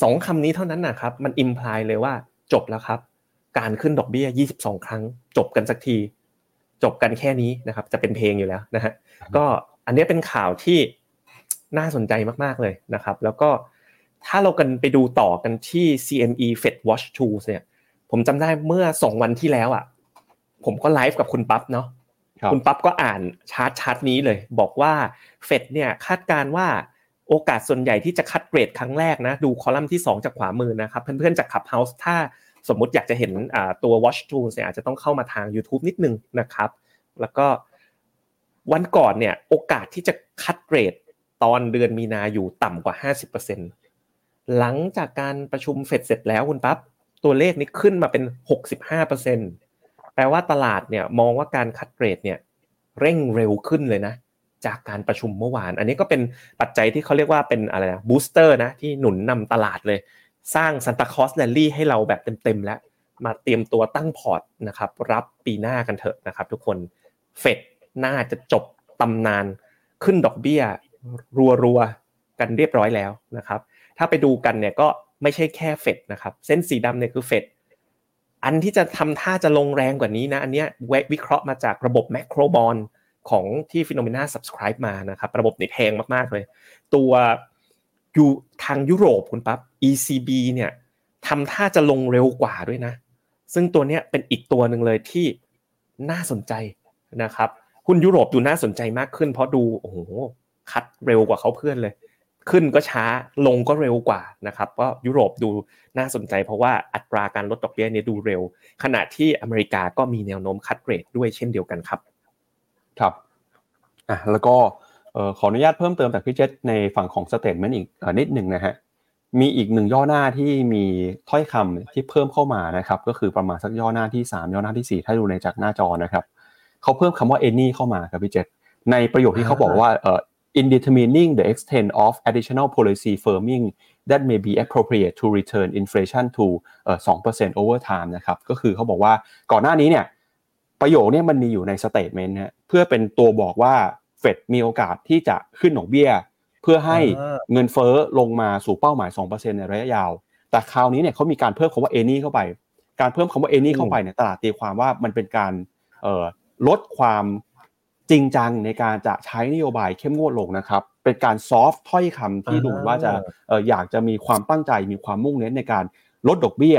สองคำนี้เท่านั้นนะครับ มันอิมพลายเลยว่าจบแล้วครับ การขึ้นดอกเบี้ย 22 ครั้ง จบกันสักที จบกันแค่นี้นะครับ จะเป็นเพลงอยู่แล้วนะฮะก็ อันนี้เป็นข่าวที่น่าสนใจมากๆเลยนะครับ แล้วก็ถ้าเรากันไปดูต่อกันที่ CME Fed Watch Tools เนี่ย ผมจำได้เมื่อสองวันที่แล้วอะ ผมก็ไลฟ์กับคุณปั๊บเนาะคุณปั๊บก็อ่านชาร์ตชาร์ตนี้เลย บอกว่าเฟดเนี่ยคาดการว่าโอกาสส่วนใหญ่ที่จะคัดเกรดครั้งแรกนะ ดูคอลัมน์ที่ 2 จากขวามือนะครับเพื่อนๆจากขับเฮาส์ถ้าสมมุติอยากจะเห็นตัว Watch Tools เนี่ยอาจจะต้องเข้ามาทาง YouTube นิดนึงนะครับ แล้วก็ วันก่อนเนี่ยโอกาสที่จะ cut rate ตอนเดือนมีนาอยู่ต่ำกว่า 50%หลังจากการประชุมเฟดเสร็จแล้วคุณปั๊บตัวเลขนี้ขึ้นมาเป็น 65%แปลว่าตลาดเนี่ยมองว่าการ cut rate เนี่ยเร่งเร็วขึ้นเลยนะ จากการประชุมเมื่อวาน อันนี้ก็เป็นปัจจัยที่เขาเรียกว่าเป็นอะไรนะ booster นะที่หนุนนำตลาดเลย สร้าง Santa Claus rally ให้เราแบบเต็มๆแล้ว มาเตรียมตัวตั้งพอร์ตนะครับรับปีหน้ากันเถอะนะครับทุกคนเฟด น่าจะจบตำนานขึ้นดอกเบี้ย รัวๆ กันเรียบร้อยแล้วนะครับ ถ้าไปดูกันเนี่ยก็ไม่ใช่แค่เฟดนะครับ เส้นสีดำเนี่ยคือเฟดอันที่จะทำท่าจะลงแรงกว่านี้นะ อันเนี้ยวิเคราะห์มาจากระบบ Macrobond ของที่ Finnomena subscribe มานะครับ ระบบนี่แพงมากๆเลย ตัวอยู่ทางยุโรปคุณปั๊บ ECB เนี่ยทำท่าจะลงเร็วกว่าด้วยนะ ซึ่งตัวเนี้ยเป็นอีกตัวหนึ่งเลยที่น่าสนใจนะครับ หุ้นยุโรปดูน่าสนใจมากขึ้น เพราะดูโอ้โหคัดเร็วกว่าเขาเพื่อนเลย ขึ้นก็ช้าลงก็เร็วกว่านะครับก็ยุโรปดูน่าสนใจ เพราะว่าอัตราการลดดอกเบี้ยเนี่ยดูเร็ว ขณะที่อเมริกาก็มีแนวโน้มคัดเรทด้วยเช่นเดียวกันครับ ครับอะแล้วก็ขออนุญาตเพิ่มเติมจากพี่เจษในฝั่งของสเตทเมนต์อีกนิดหนึ่งนะฮะมีอีกหนึ่งย่อหน้าที่มีถ้อยคำที่เพิ่มเข้ามานะครับ ก็คือประมาณสักย่อหน้าที่ 3 ย่อหน้าที่ 4 ถ้าดูในจากหน้าจอนะครับ เขาเพิ่มคำว่า any เข้ามาครับพี่เจษในประโยคที่เขาบอกว่าเอ่อ in determining the extent of additional policy firming that may be appropriate to return inflation to เอ่อ2% over time นะครับก็คือเขาบอกว่าก่อนหน้านี้เนี่ยประโยคนี้มันมีอยู่ใน statement นะเพื่อเป็นตัวบอกว่าเฟดมีโอกาสที่จะขึ้นดอกเบี้ย เพื่อให้เงินเฟ้อลงมาสู่เป้าหมาย 2%ในระยะยาว แต่คราวนี้เนี่ยเขามีการเพิ่มคำว่า any เข้าไป การเพิ่มคำว่า any เข้าไปเนี่ยตลาดตีความว่ามันเป็นการ ลดความจริงจังในการจะใช้นโยบายเข้มงวดลงนะครับ เป็นการซอฟต์ถ้อยคำที่ดูว่าจะอยากจะมีความตั้งใจมีความมุ่งเน้นในการลดดอกเบี้ย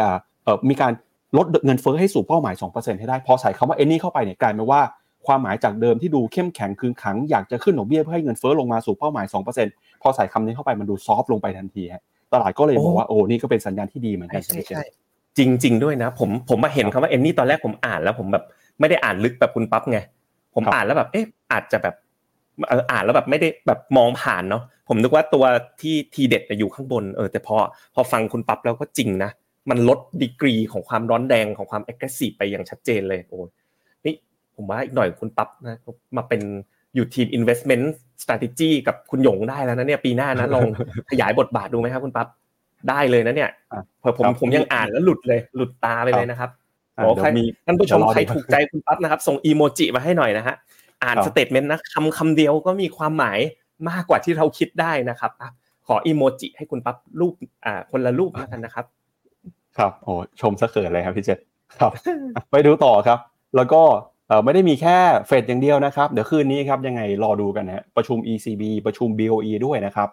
มีการลดเงินเฟ้อให้สู่เป้าหมาย 2%ให้ได้ พอใส่คำว่า any เข้าไปเนี่ยกลายเป็นว่าความหมายจากเดิมที่ดูเข้มแข็งคืนขังอยากจะขึ้นดอกเบี้ยเพื่อให้เงินเฟ้อลงมาสู่เป้าหมาย 2%พอใส่คำนี้เข้าไปมันดูซอฟต์ลงไปทันทีฮะตลาดก็เลยบอกว่าโอ้นี่ก็เป็นสัญญาณที่ดีเหมือนกันใช่ใช่จริงจริงด้วยนะ ผมผมมาเห็นคำว่าเอ็นนี่ตอนแรกผมอ่านแล้วผมแบบ ไม่ได้อ่านลึกแบบคุณปั๊บไงผมอ่านแล้วแบบเอ๊ะอาจจะแบบอ่านแล้วแบบไม่ได้แบบมองผ่านเนาะผมนึกว่าตัวที่ทีเด็ดอยู่ข้างบนเออแต่พอพอฟังคุณปั๊บแล้วก็จริงนะมันลดดีกรีของความร้อนแดงของความ aggressive ไปอย่างชัดเจนเลยโอ้นี่ผมว่าอีกหน่อยคุณปั๊บนะมาเป็นอยู่ทีม investment strategy กับคุณหยงได้แล้วนะเนี่ยปีหน้านะลองขยายบทบาทดูไหมครับคุณปั๊บได้เลยนะเนี่ยเผมผมยังอ่านแล้วหลุดเลยหลุดตาไปเลยนะครับ โอ้ใครท่านผู้ชมใครถูกใจคุณปั๊บนะครับ ส่งอีโมจิมาให้หน่อยนะฮะ อ่านสเตทเมนต์นะคำคำเดียวก็มีความหมายมากกว่าที่เราคิดได้นะครับขออีโมจิให้คุณปั๊บรูปอ่าคนละรูปแล้วกันนะครับ ครับโอ้ชมสะเขินเลยครับพี่เจษครับ ไปดูต่อครับ แล้วก็ไม่ได้มีแค่เฟดอย่างเดียวนะครับ เดี๋ยวคืนนี้ครับยังไงรอดูกันนะประชุม ECB ประชุม BOE ด้วยนะครับ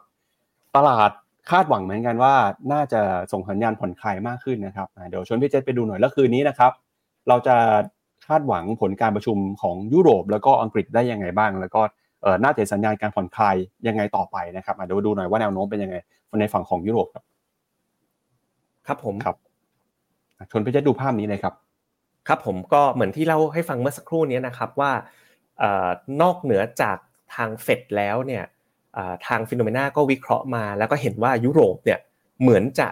ตลาด คาดหวังเหมือนกันว่าน่าจะส่งสัญญาณผ่อนคลายมากขึ้นนะครับเดี๋ยวชวนพี่เจษไปดูหน่อยแล้วคืนนี้นะครับ เราจะคาดหวังผลการประชุมของยุโรป แล้วก็อังกฤษได้ยังไงบ้าง แล้วก็น่าจะสัญญาณการผ่อนคลายยังไงต่อไปนะครับเดี๋ยวดูหน่อยว่าแนวโน้มเป็นยังไงในฝั่งของยุโรปครับ ครับผมครับชวนพี่เจษดูภาพนี้เลยครับ ครับผมก็เหมือนที่เล่าให้ฟังเมื่อสักครู่นี้นะครับว่านอกเหนือจากทางเฟดแล้วเนี่ย ทางฟิโนเมนาก็วิเคราะห์มา แล้วก็เห็นว่ายุโรปเนี่ยเหมือนจะ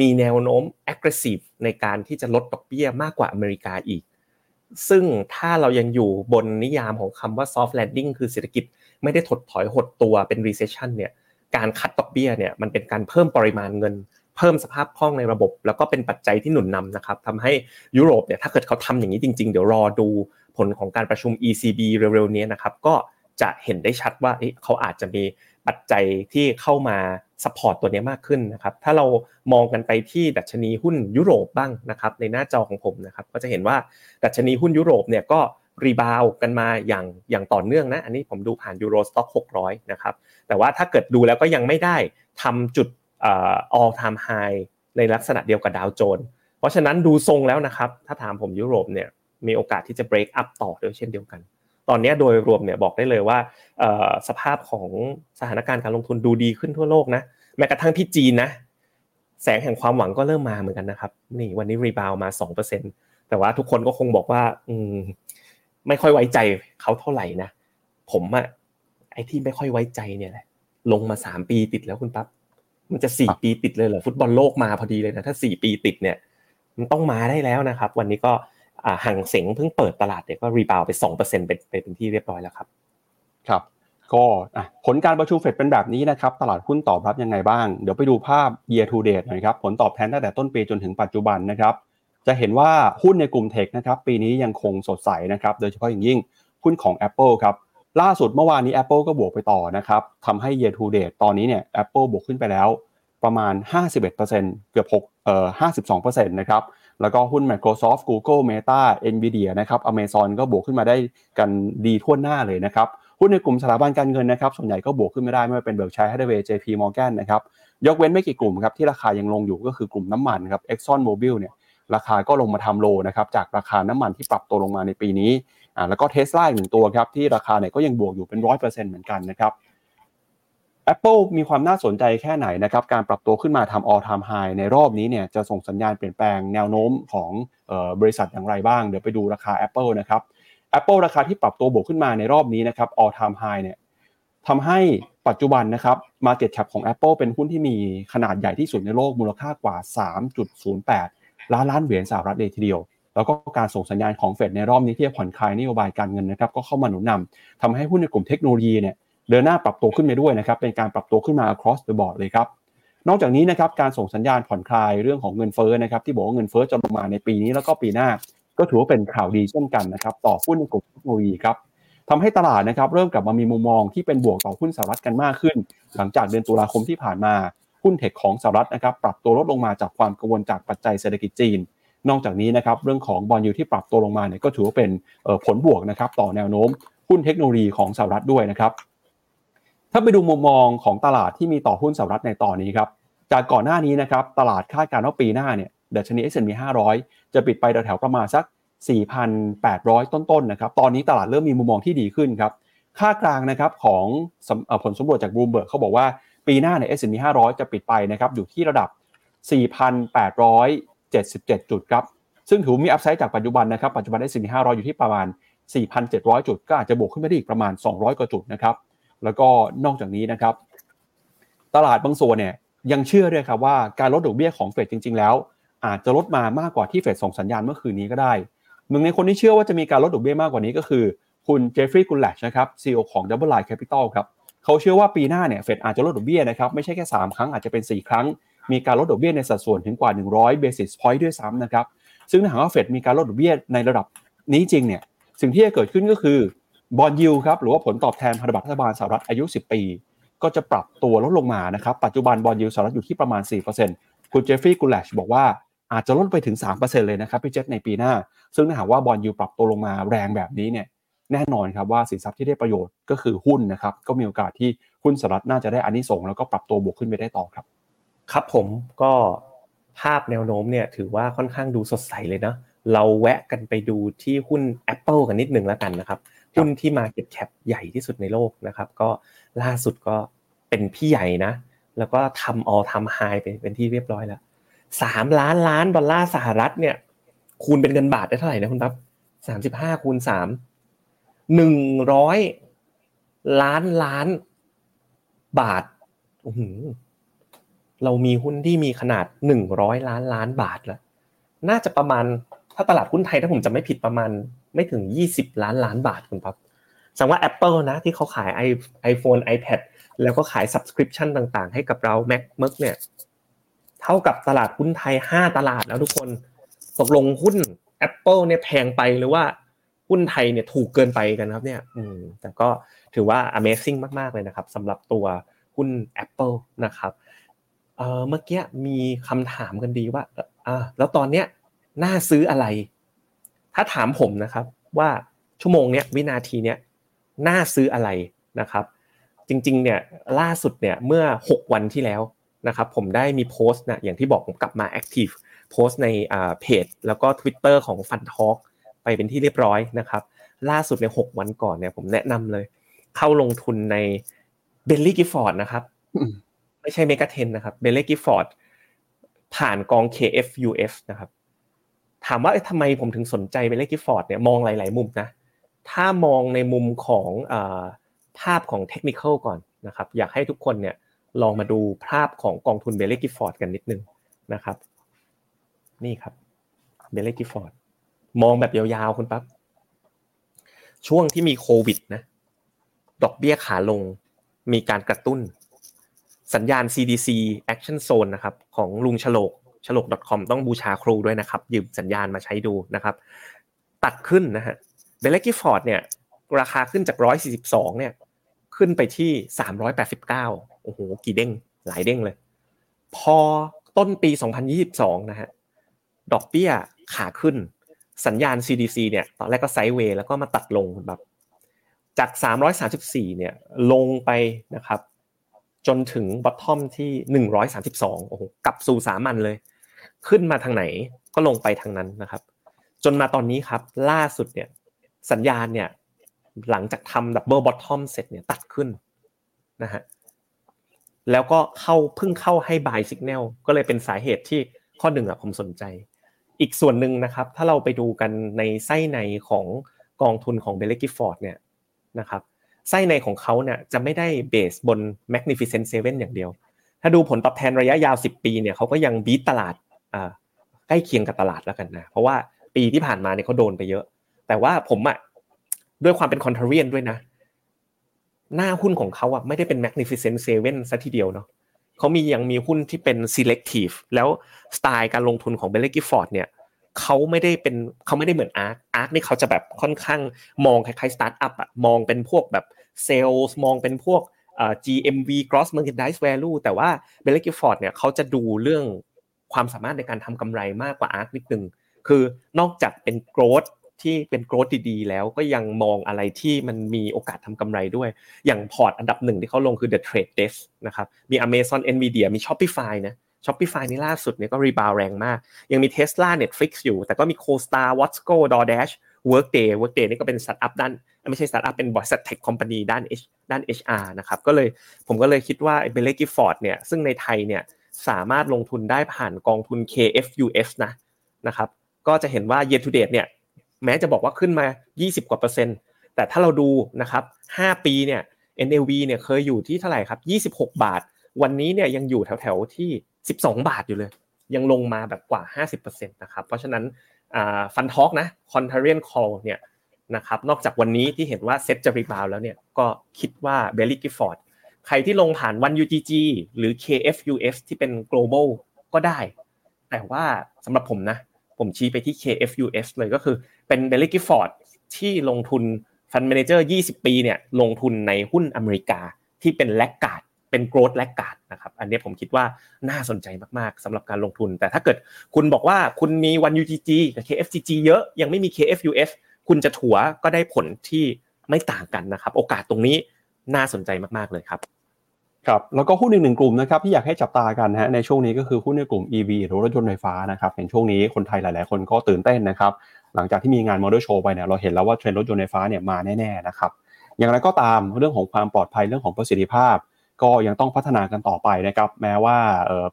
มีแนวโน้ม aggressive ในการที่จะลดดอกเบี้ยมากกว่าอเมริกาอีก ซึ่งถ้าเรายังอยู่บนนิยามของคำว่า soft landing คือเศรษฐกิจไม่ได้ถดถอยหดตัวเป็น recession เนี่ยการคัดดอกเบี้ยเนี่ยมันเป็นการเพิ่มปริมาณเงิน เพิ่มสภาพคล่องในระบบ แล้วก็เป็นปัจจัยที่หนุนนำนะครับทำให้ยุโรปเนี่ยถ้าเกิดเขาทำอย่างนี้จริง ๆ เดี๋ยวรอดูผลของการประชุม ECB เร็วๆนี้นะครับก็ จะเห็นได้ชัดว่าเขาอาจจะมีปัจจัยที่เข้ามา support ตัวนี้มากขึ้นนะครับ ถ้าเรามองกันไปที่ดัชนีหุ้นยุโรปบ้างนะครับ ในหน้าจอของผมนะครับ ก็จะเห็นว่าดัชนีหุ้นยุโรปเนี่ยก็ rebound กันมาอย่างอย่างต่อเนื่องนะ อันนี้ผมดูผ่าน Euro Stoxx 600 นะครับ แต่ว่าถ้าเกิดดูแล้วก็ยังไม่ได้ทำจุด all time high ในลักษณะเดียวกับดาวโจนส์เพราะฉะนั้นดูทรงแล้วนะครับ ถ้าถามผมยุโรปเนี่ยมีโอกาสที่จะ break up ต่อด้วยเช่นเดียวกัน ตอนนี้โดยรวมเนี่ยบอกได้เลยว่าสภาพของสถานการณ์การลงทุนดูดีขึ้นทั่วโลกนะแม้กระทั่งที่จีนนะแสงแห่งความหวังก็เริ่มมาเหมือนกันนะครับนี่วันนี้รีบาวมา 2%แต่ว่าทุกคนก็คงบอกว่าอืมไม่ค่อยไว้ใจเขาเท่าไหร่นะผมอะไอ้ที่ไม่ค่อยไว้ใจเนี่ยแหละลงมาสามปีติดแล้วคุณปั๊บมันจะสี่ปีติดเลยเหรอฟุตบอลโลกมาพอดีเลยนะถ้าสี่ปีติดเนี่ย มันต้องมาได้แล้วนะครับ วันนี้ก็ ห่างเสงเพิ่งเปิดตลาดเนี่ยก็รีบาวไปสองเปอร์เซ็นต์เป็นเป็นที่เรียบร้อยแล้วครับ ครับก็ผลการประชุมเฟดเป็นแบบนี้นะครับ ตลาดหุ้นตอบรับยังไงบ้าง เดี๋ยวไปดูภาพ year to date หน่อยครับ ผลตอบแทนตั้งแต่ต้นปีจนถึงปัจจุบันนะครับ จะเห็นว่าหุ้นในกลุ่มเทคนะครับ ปีนี้ยังคงสดใสนะครับ โดยเฉพาะอย่างยิ่งหุ้นของ Apple ครับ ล่าสุดเมื่อวานนี้ Apple ก็บวกไปต่อนะครับทำให้ year to date ตอนนี้เนี่ย Apple บวกขึ้นไปแล้วประมาณ 51%เกือบ6เอ่อ52%นะครับ แล้วก็หุ้น Microsoft Google Meta Nvidia นะครับ Amazon ก็บวกขึ้นมาได้กันดีทั่วหน้าเลยนะครับหุ้นในกลุ่มสถาบันการเงินนะครับส่วนใหญ่ก็บวกขึ้นไม่ได้ไม่ว่าเป็นเบิร์กชัยฮัตเวย์ JP Morgan นนะครับยกเว้นไม่กี่กลุ่มครับที่ราคายังลงอยู่ก็คือกลุ่มน้ำมันครับ Exxon Mobil เนี่ยราคาก็ลงมาทำโลนะครับจากราคาน้ำมันที่ปรับตัวลงมาในปีนี้อ่าแล้วก็เทสลาอีกหนึ่งตัวครับที่ราคาเนี่ยก็ยังบวกอยู่เป็นร้อยเปอร์เซ็นต์เหมือนกันนะครับ Apple มีความน่าสนใจแค่ไหนนะครับ การปรับตัวขึ้นมาทำ all time high ในรอบนี้เนี่ยจะส่งสัญญาณเปลี่ยนแปลงแนวโน้มของบริษัทอย่างไรบ้าง เดี๋ยวไปดูราคา Apple นะครับ Apple ราคาที่ปรับตัวบวกขึ้นมาในรอบนี้นะครับ all time high เนี่ยทำให้ปัจจุบันนะครับ Market Cap ของ Apple เป็นหุ้นที่มีขนาดใหญ่ที่สุดในโลกมูลค่ากว่า 3.08 ล้านล้านเหรียญสหรัฐเลยทีเดียวแล้วก็การส่งสัญญาณของเฟดในรอบนี้ที่จะผ่อนคลายนโยบายการเงินนะครับ ก็เข้ามาหนุนนำทำให้หุ้นในกลุ่มเทคโนโลยีเนี่ย เดินหน้าปรับตัวขึ้นไปด้วยนะครับเป็นการปรับตัวขึ้นมา across the board เลยครับนอกจากนี้นะครับการส่งสัญญาณผ่อนคลายเรื่องของเงินเฟ้อนะครับที่บอกว่าเงินเฟ้อจะลงมาในปีนี้แล้วก็ปีหน้า ก็ถือว่าเป็นข่าวดีเช่นกันนะครับต่อหุ้นในกลุ่มเทคโนโลยีครับทำให้ตลาดนะครับเริ่มกลับมามีมุมมองที่เป็นบวกต่อหุ้นสหรัฐกันมากขึ้น หลังจากเดือนตุลาคมที่ผ่านมาหุ้นเทคของสหรัฐนะครับปรับตัวลดลงมาจากความกังวลจากปัจจัยเศรษฐกิจจีน นอกจากนี้นะครับเรื่องของบอลยูที่ปรับตัวลงมาเนี่ยก็ถือว่าเป็นผลบวกนะครับต่อแนวโน้มหุ้นเทคโนโลยีของสหรัฐด้วยนะครับ ถ้าไปดูมุมมองของตลาดที่มีต่อหุ้นสหรัฐในตอนนี้ครับ จากก่อนหน้านี้นะครับตลาดคาดการณ์ว่าปีหน้าเนี่ยดัชนี S&P 500 จะปิดไปแถวๆประมาณสัก 4,800 ต้นๆนะครับ ตอนนี้ตลาดเริ่มมีมุมมองที่ดีขึ้นครับ ค่ากลางนะครับของผลสำรวจจากบลูเบิร์กเขาบอกว่าปีหน้าเนี่ย S&P 500 จะปิดไปนะครับอยู่ที่ระดับ 4,877 จุดครับ ซึ่งถือมีอัพไซด์จากปัจจุบันนะครับ ปัจจุบัน S&P 500 อยู่ที่ประมาณ 4,700 จุด ก็อาจจะบวกขึ้นไปได้อีกประมาณ 200 กว่าจุดนะครับ แล้วก็นอกจากนี้นะครับ ตลาดบางส่วนเนี่ยยังเชื่อด้วยครับว่าการลดดอกเบี้ยของเฟดจริง ๆ แล้ว อาจจะลดมามากกว่าที่เฟดส่งสัญญาณเมื่อคืนนี้ก็ได้หนึ่งในคนที่เชื่อว่าจะมีการลดดอกเบี้ยมากกว่านี้ก็คือคุณเจฟฟรีย์กุลแลชนะครับซีอของ Double Line Capital ครับเขาเชื่อว่าปีหน้าเนี่ยเฟดอาจจะลดดอกเบี้ยนะครับไม่ใช่แค่ 3 ครั้งอาจจะเป็น 4 ครั้ง มีการลดดอกเบี้ยในสัดส่วนถึงกว่า 100 basis point ด้วยซ้ำนะครับซึ่งถ้าหากว่าเฟดมีการลดดอกเบี้ยในระดับนี้จริงเนี่ยสิ่งที่จะเกิดขึ้นก็คือ bond yield ครับหรือว่าผลตอบแทนพันธบัตรรัฐบาลสหรัฐอายุ 10 ปี ก็จะปรับตัวลดลงมานะครับ ปัจจุบัน bond yield สหรัฐอยู่ที่ประมาณ 4%คุณ Jeffrey Gundlach บอกว่าอาจจะลดไปถึง 3%เลยนะครับพี่เจษในปีหน้า ซึ่งถ้าหากว่า bond yield ปรับตัวลงมาแรงแบบนี้เนี่ยแน่นอนครับว่าสินทรัพย์ที่ได้ประโยชน์ก็คือหุ้นนะครับก็มีโอกาสที่หุ้นสหรัฐน่าจะได้อานิสงส์แล้วก็ปรับตัวบวกขึ้นไปได้ต่อครับ ครับผมก็ภาพแนวโน้มเนี่ยถือว่าค่อนข้างดูสดใสเลยนะเราแวะกันไปดูที่หุ้น Apple กันนิดหนึ่งแล้วกันนะครับ หุ้นที่ market cap ใหญ่ที่สุดในโลกนะครับ ก็ล่าสุดก็เป็นพี่ใหญ่นะ แล้วก็ทำ all time high เป็นเป็นที่เรียบร้อยแล้วสามล้านล้านดอลลาร์สหรัฐเนี่ย คูณเป็นเงินบาทได้เท่าไหร่นะคุณปั๊บสามสิบห้าคูณสามหนึ่งร้อยล้านล้านบาทโอ้โหเรามีหุ้นที่มีขนาดหนึ่งร้อยล้านล้านบาทแล้วน่าจะประมาณถ้าตลาดหุ้นไทยถ้าผมจะไม่ผิดประมาณ ไม่ถึงยี่สิบล้านล้านบาทคุณปั๊บสังว่า Apple นะที่เขาขาย iPhone iPad แล้วก็ขาย subscription ต่างๆ ให้กับเรา Mac เมกเนี่ย เท่ากับตลาดหุ้นไทยห้าตลาดแล้วทุกคนตกลงหุ้น Apple เนี่ยแพงไปหรือว่าหุ้นไทยเนี่ยถูกเกินไปกันครับเนี่ยอืมแต่ก็ถือว่า Amazing มากๆเลยนะครับสำหรับตัวหุ้น Apple นะครับเออเมื่อกี้มีคำถามกันดีว่าอ่าแล้วตอนเนี้ยน่าซื้ออะไร ถ้าถามผมนะครับว่าชั่วโมงเนี้ยวินาทีเนี้ยน่าซื้ออะไรนะครับ จริงๆเนี่ยล่าสุดเนี่ยเมื่อ 6 วันที่แล้วนะครับผมได้มีโพสต์นะอย่างที่บอกผมกลับมา active โพสต์ในเพจ แล้วก็ Twitter ของ FundTalk ไปเป็นที่เรียบร้อยนะครับล่าสุดใน 6 วันก่อนเนี่ยผมแนะนำเลย เข้าลงทุนใน Baillie Gifford นะครับไม่ใช่ Mega 10 นะครับเบลลี่กิฟอร์ดผ่านกอง KFUF นะครับ ถามว่าทำไมผมถึงสนใจ Baillie Gifford เนี่ยมองหลาย ๆ มุมนะถ้ามองในมุมของภาพของเทคนิคก่อนนะครับอยากให้ทุกคนเนี่ยลองมาดูภาพของกองทุน Baillie Gifford กันนิดนึงนะครับ นี่ครับ Baillie Gifford มองแบบยาวๆคุณปั๊บช่วงที่มีโควิดนะดอกเบี้ยขาลงมีการกระตุ้น สัญญาณ CDC Action Zone นะครับของลุงฉลก ฉลก .com ต้องบูชาครูด้วยนะครับ ยืมสัญญาณมาใช้ดูนะครับ ตัดขึ้นนะฮะ Baillie Gifford เนี่ย ราคาขึ้นจาก 142 เนี่ย ขึ้นไปที่ 389 โอ้โห กี่เด้ง หลายเด้งเลย พอต้นปี 2022 นะฮะ ดอกเบี้ยขาขึ้น สัญญาณ CDC เนี่ย ตอนแรกก็ sideway แล้วก็มาตัดลงแบบจาก 334 เนี่ย ลงไปนะครับจนถึง bottom ที่ 132 โอ้โห กลับสู่สามัญเลย ขึ้นมาทางไหนก็ลงไปทางนั้นนะครับ จนมาตอนนี้ครับ ล่าสุดเนี่ยสัญญาณเนี่ยหลังจากทำ double bottom เสร็จเนี่ยตัดขึ้นนะฮะแล้วก็เข้าเพิ่งเข้าให้ buy สัญญาณก็เลยเป็นสาเหตุที่ข้อหนึ่งอะผมสนใจ อีกส่วนหนึ่งนะครับ ถ้าเราไปดูกันในไส้ในของกองทุนของ Baillie Gifford เนี่ยนะครับไส้ในของเขาเนี่ยจะไม่ได้ based on Magnificent Seven อย่างเดียว ถ้าดูผลตอบแทนระยะยาว 10 ปีเนี่ยเขาก็ยัง beat ตลาด ใกล้เคียงกับตลาดแล้วกันนะเพราะว่าปีที่ผ่านมาเนี่ยเขาโดนไปเยอะ แต่ว่าผมอะด้วยความเป็น contrarian ด้วยนะ หน้าหุ้นของเขาอะไม่ได้เป็น Magnificent Seven ซะทีเดียวเนาะเขามียังมีหุ้นที่เป็น selective แล้วสไตล์การลงทุนของ Baillie Gifford เนี่ยเขาไม่ได้เป็นเขาไม่ได้เหมือน ARK ARK นี่เขาจะแบบค่อนข้างมองคล้ายๆสตาร์ทอัพอะมองเป็นพวกแบบเซลล์มองเป็นพวก GMV gross merchandise value แต่ว่า Baillie Gifford เนี่ยเขาจะดูเรื่อง ความสามารถในการทำกำไรมากกว่า ARK นิดนึงคือนอกจากเป็น growth ที่เป็น growth ดีๆแล้วก็ยังมองอะไรที่มันมีโอกาสทำกำไรด้วย อย่างพอร์ตอันดับหนึ่งที่เขาลงคือ The Trade Desk นะครับมี Amazon Nvidia มี Shopify นะ Shopify นี่ล่าสุดเนี่ยก็ rebound แรงมาก ยังมี Tesla Netflix อยู่ แต่ก็มี CoStar Watsco DoorDash Workday Workday นี่ก็เป็นสตาร์ทอัพด้านไม่ใช่สตาร์ทอัพเป็นบริษัท tech company ด้าน H ด้าน HR นะครับก็เลยผมก็เลยคิดว่า Baillie Gifford เนี่ยซึ่งในไทยเนี่ย สามารถลงทุนได้ผ่านกองทุน KFUS นะนะครับ ก็จะเห็นว่า year to date เนี่ยแม้จะบอกว่าขึ้นมา 20 กว่าเปอร์เซ็นต์ แต่ถ้าเราดูนะครับ 5 ปีเนี่ย NAV เนี่ยเคยอยู่ที่เท่าไหร่ครับ 26 บาท วันนี้เนี่ยยังอยู่แถวๆที่ 12 บาทอยู่เลย ยังลงมาแบบกว่า 50%นะครับ เพราะฉะนั้น Fund Talk นะ Contrarian Call เนี่ยนะครับ นอกจากวันนี้ที่เห็นว่าเซ็ตจะ rebound แล้วเนี่ย ก็คิดว่า Baillie Gifford ใครที่ลงผ่าน 1UGG หรือ KFUS ที่เป็น global ก็ได้ แต่ว่าสำหรับผมนะ ผมชี้ไปที่ KFUS เลยก็คือเป็น Baillie Gifford ที่ลงทุน fund manager 20 ปีเนี่ยลงทุนในหุ้นอเมริกาที่เป็นแลกกาดเป็นโกรดแลกกาดนะครับอันนี้ผมคิดว่าน่าสนใจมากๆสำหรับการลงทุน แต่ถ้าเกิดคุณบอกว่าคุณมี 1UGG กับ KFGG เยอะยังไม่มี KFUS คุณจะถัวก็ได้ผลที่ไม่ต่างกันนะครับ โอกาสตรงนี้ น่าสนใจมากๆเลยครับครับแล้วก็หุ้นอีกหนึ่งกลุ่มนะครับที่อยากให้จับตากันนะฮะในช่วงนี้ก็คือหุ้นในกลุ่ม EV หรือรถยนต์ไฟฟ้านะครับเห็นช่วงนี้คนไทยหลาย ๆ คนก็ตื่นเต้นนะครับหลังจากที่มีงานมอเตอร์โชว์ไปเนี่ยเราเห็นแล้วว่าเทรนด์รถยนต์ไฟฟ้าเนี่ยมาแน่ๆนะครับอย่างไรก็ตามเรื่องของความปลอดภัยเรื่องของประสิทธิภาพ ก็ยังต้องพัฒนากันต่อไปนะครับแม้ว่า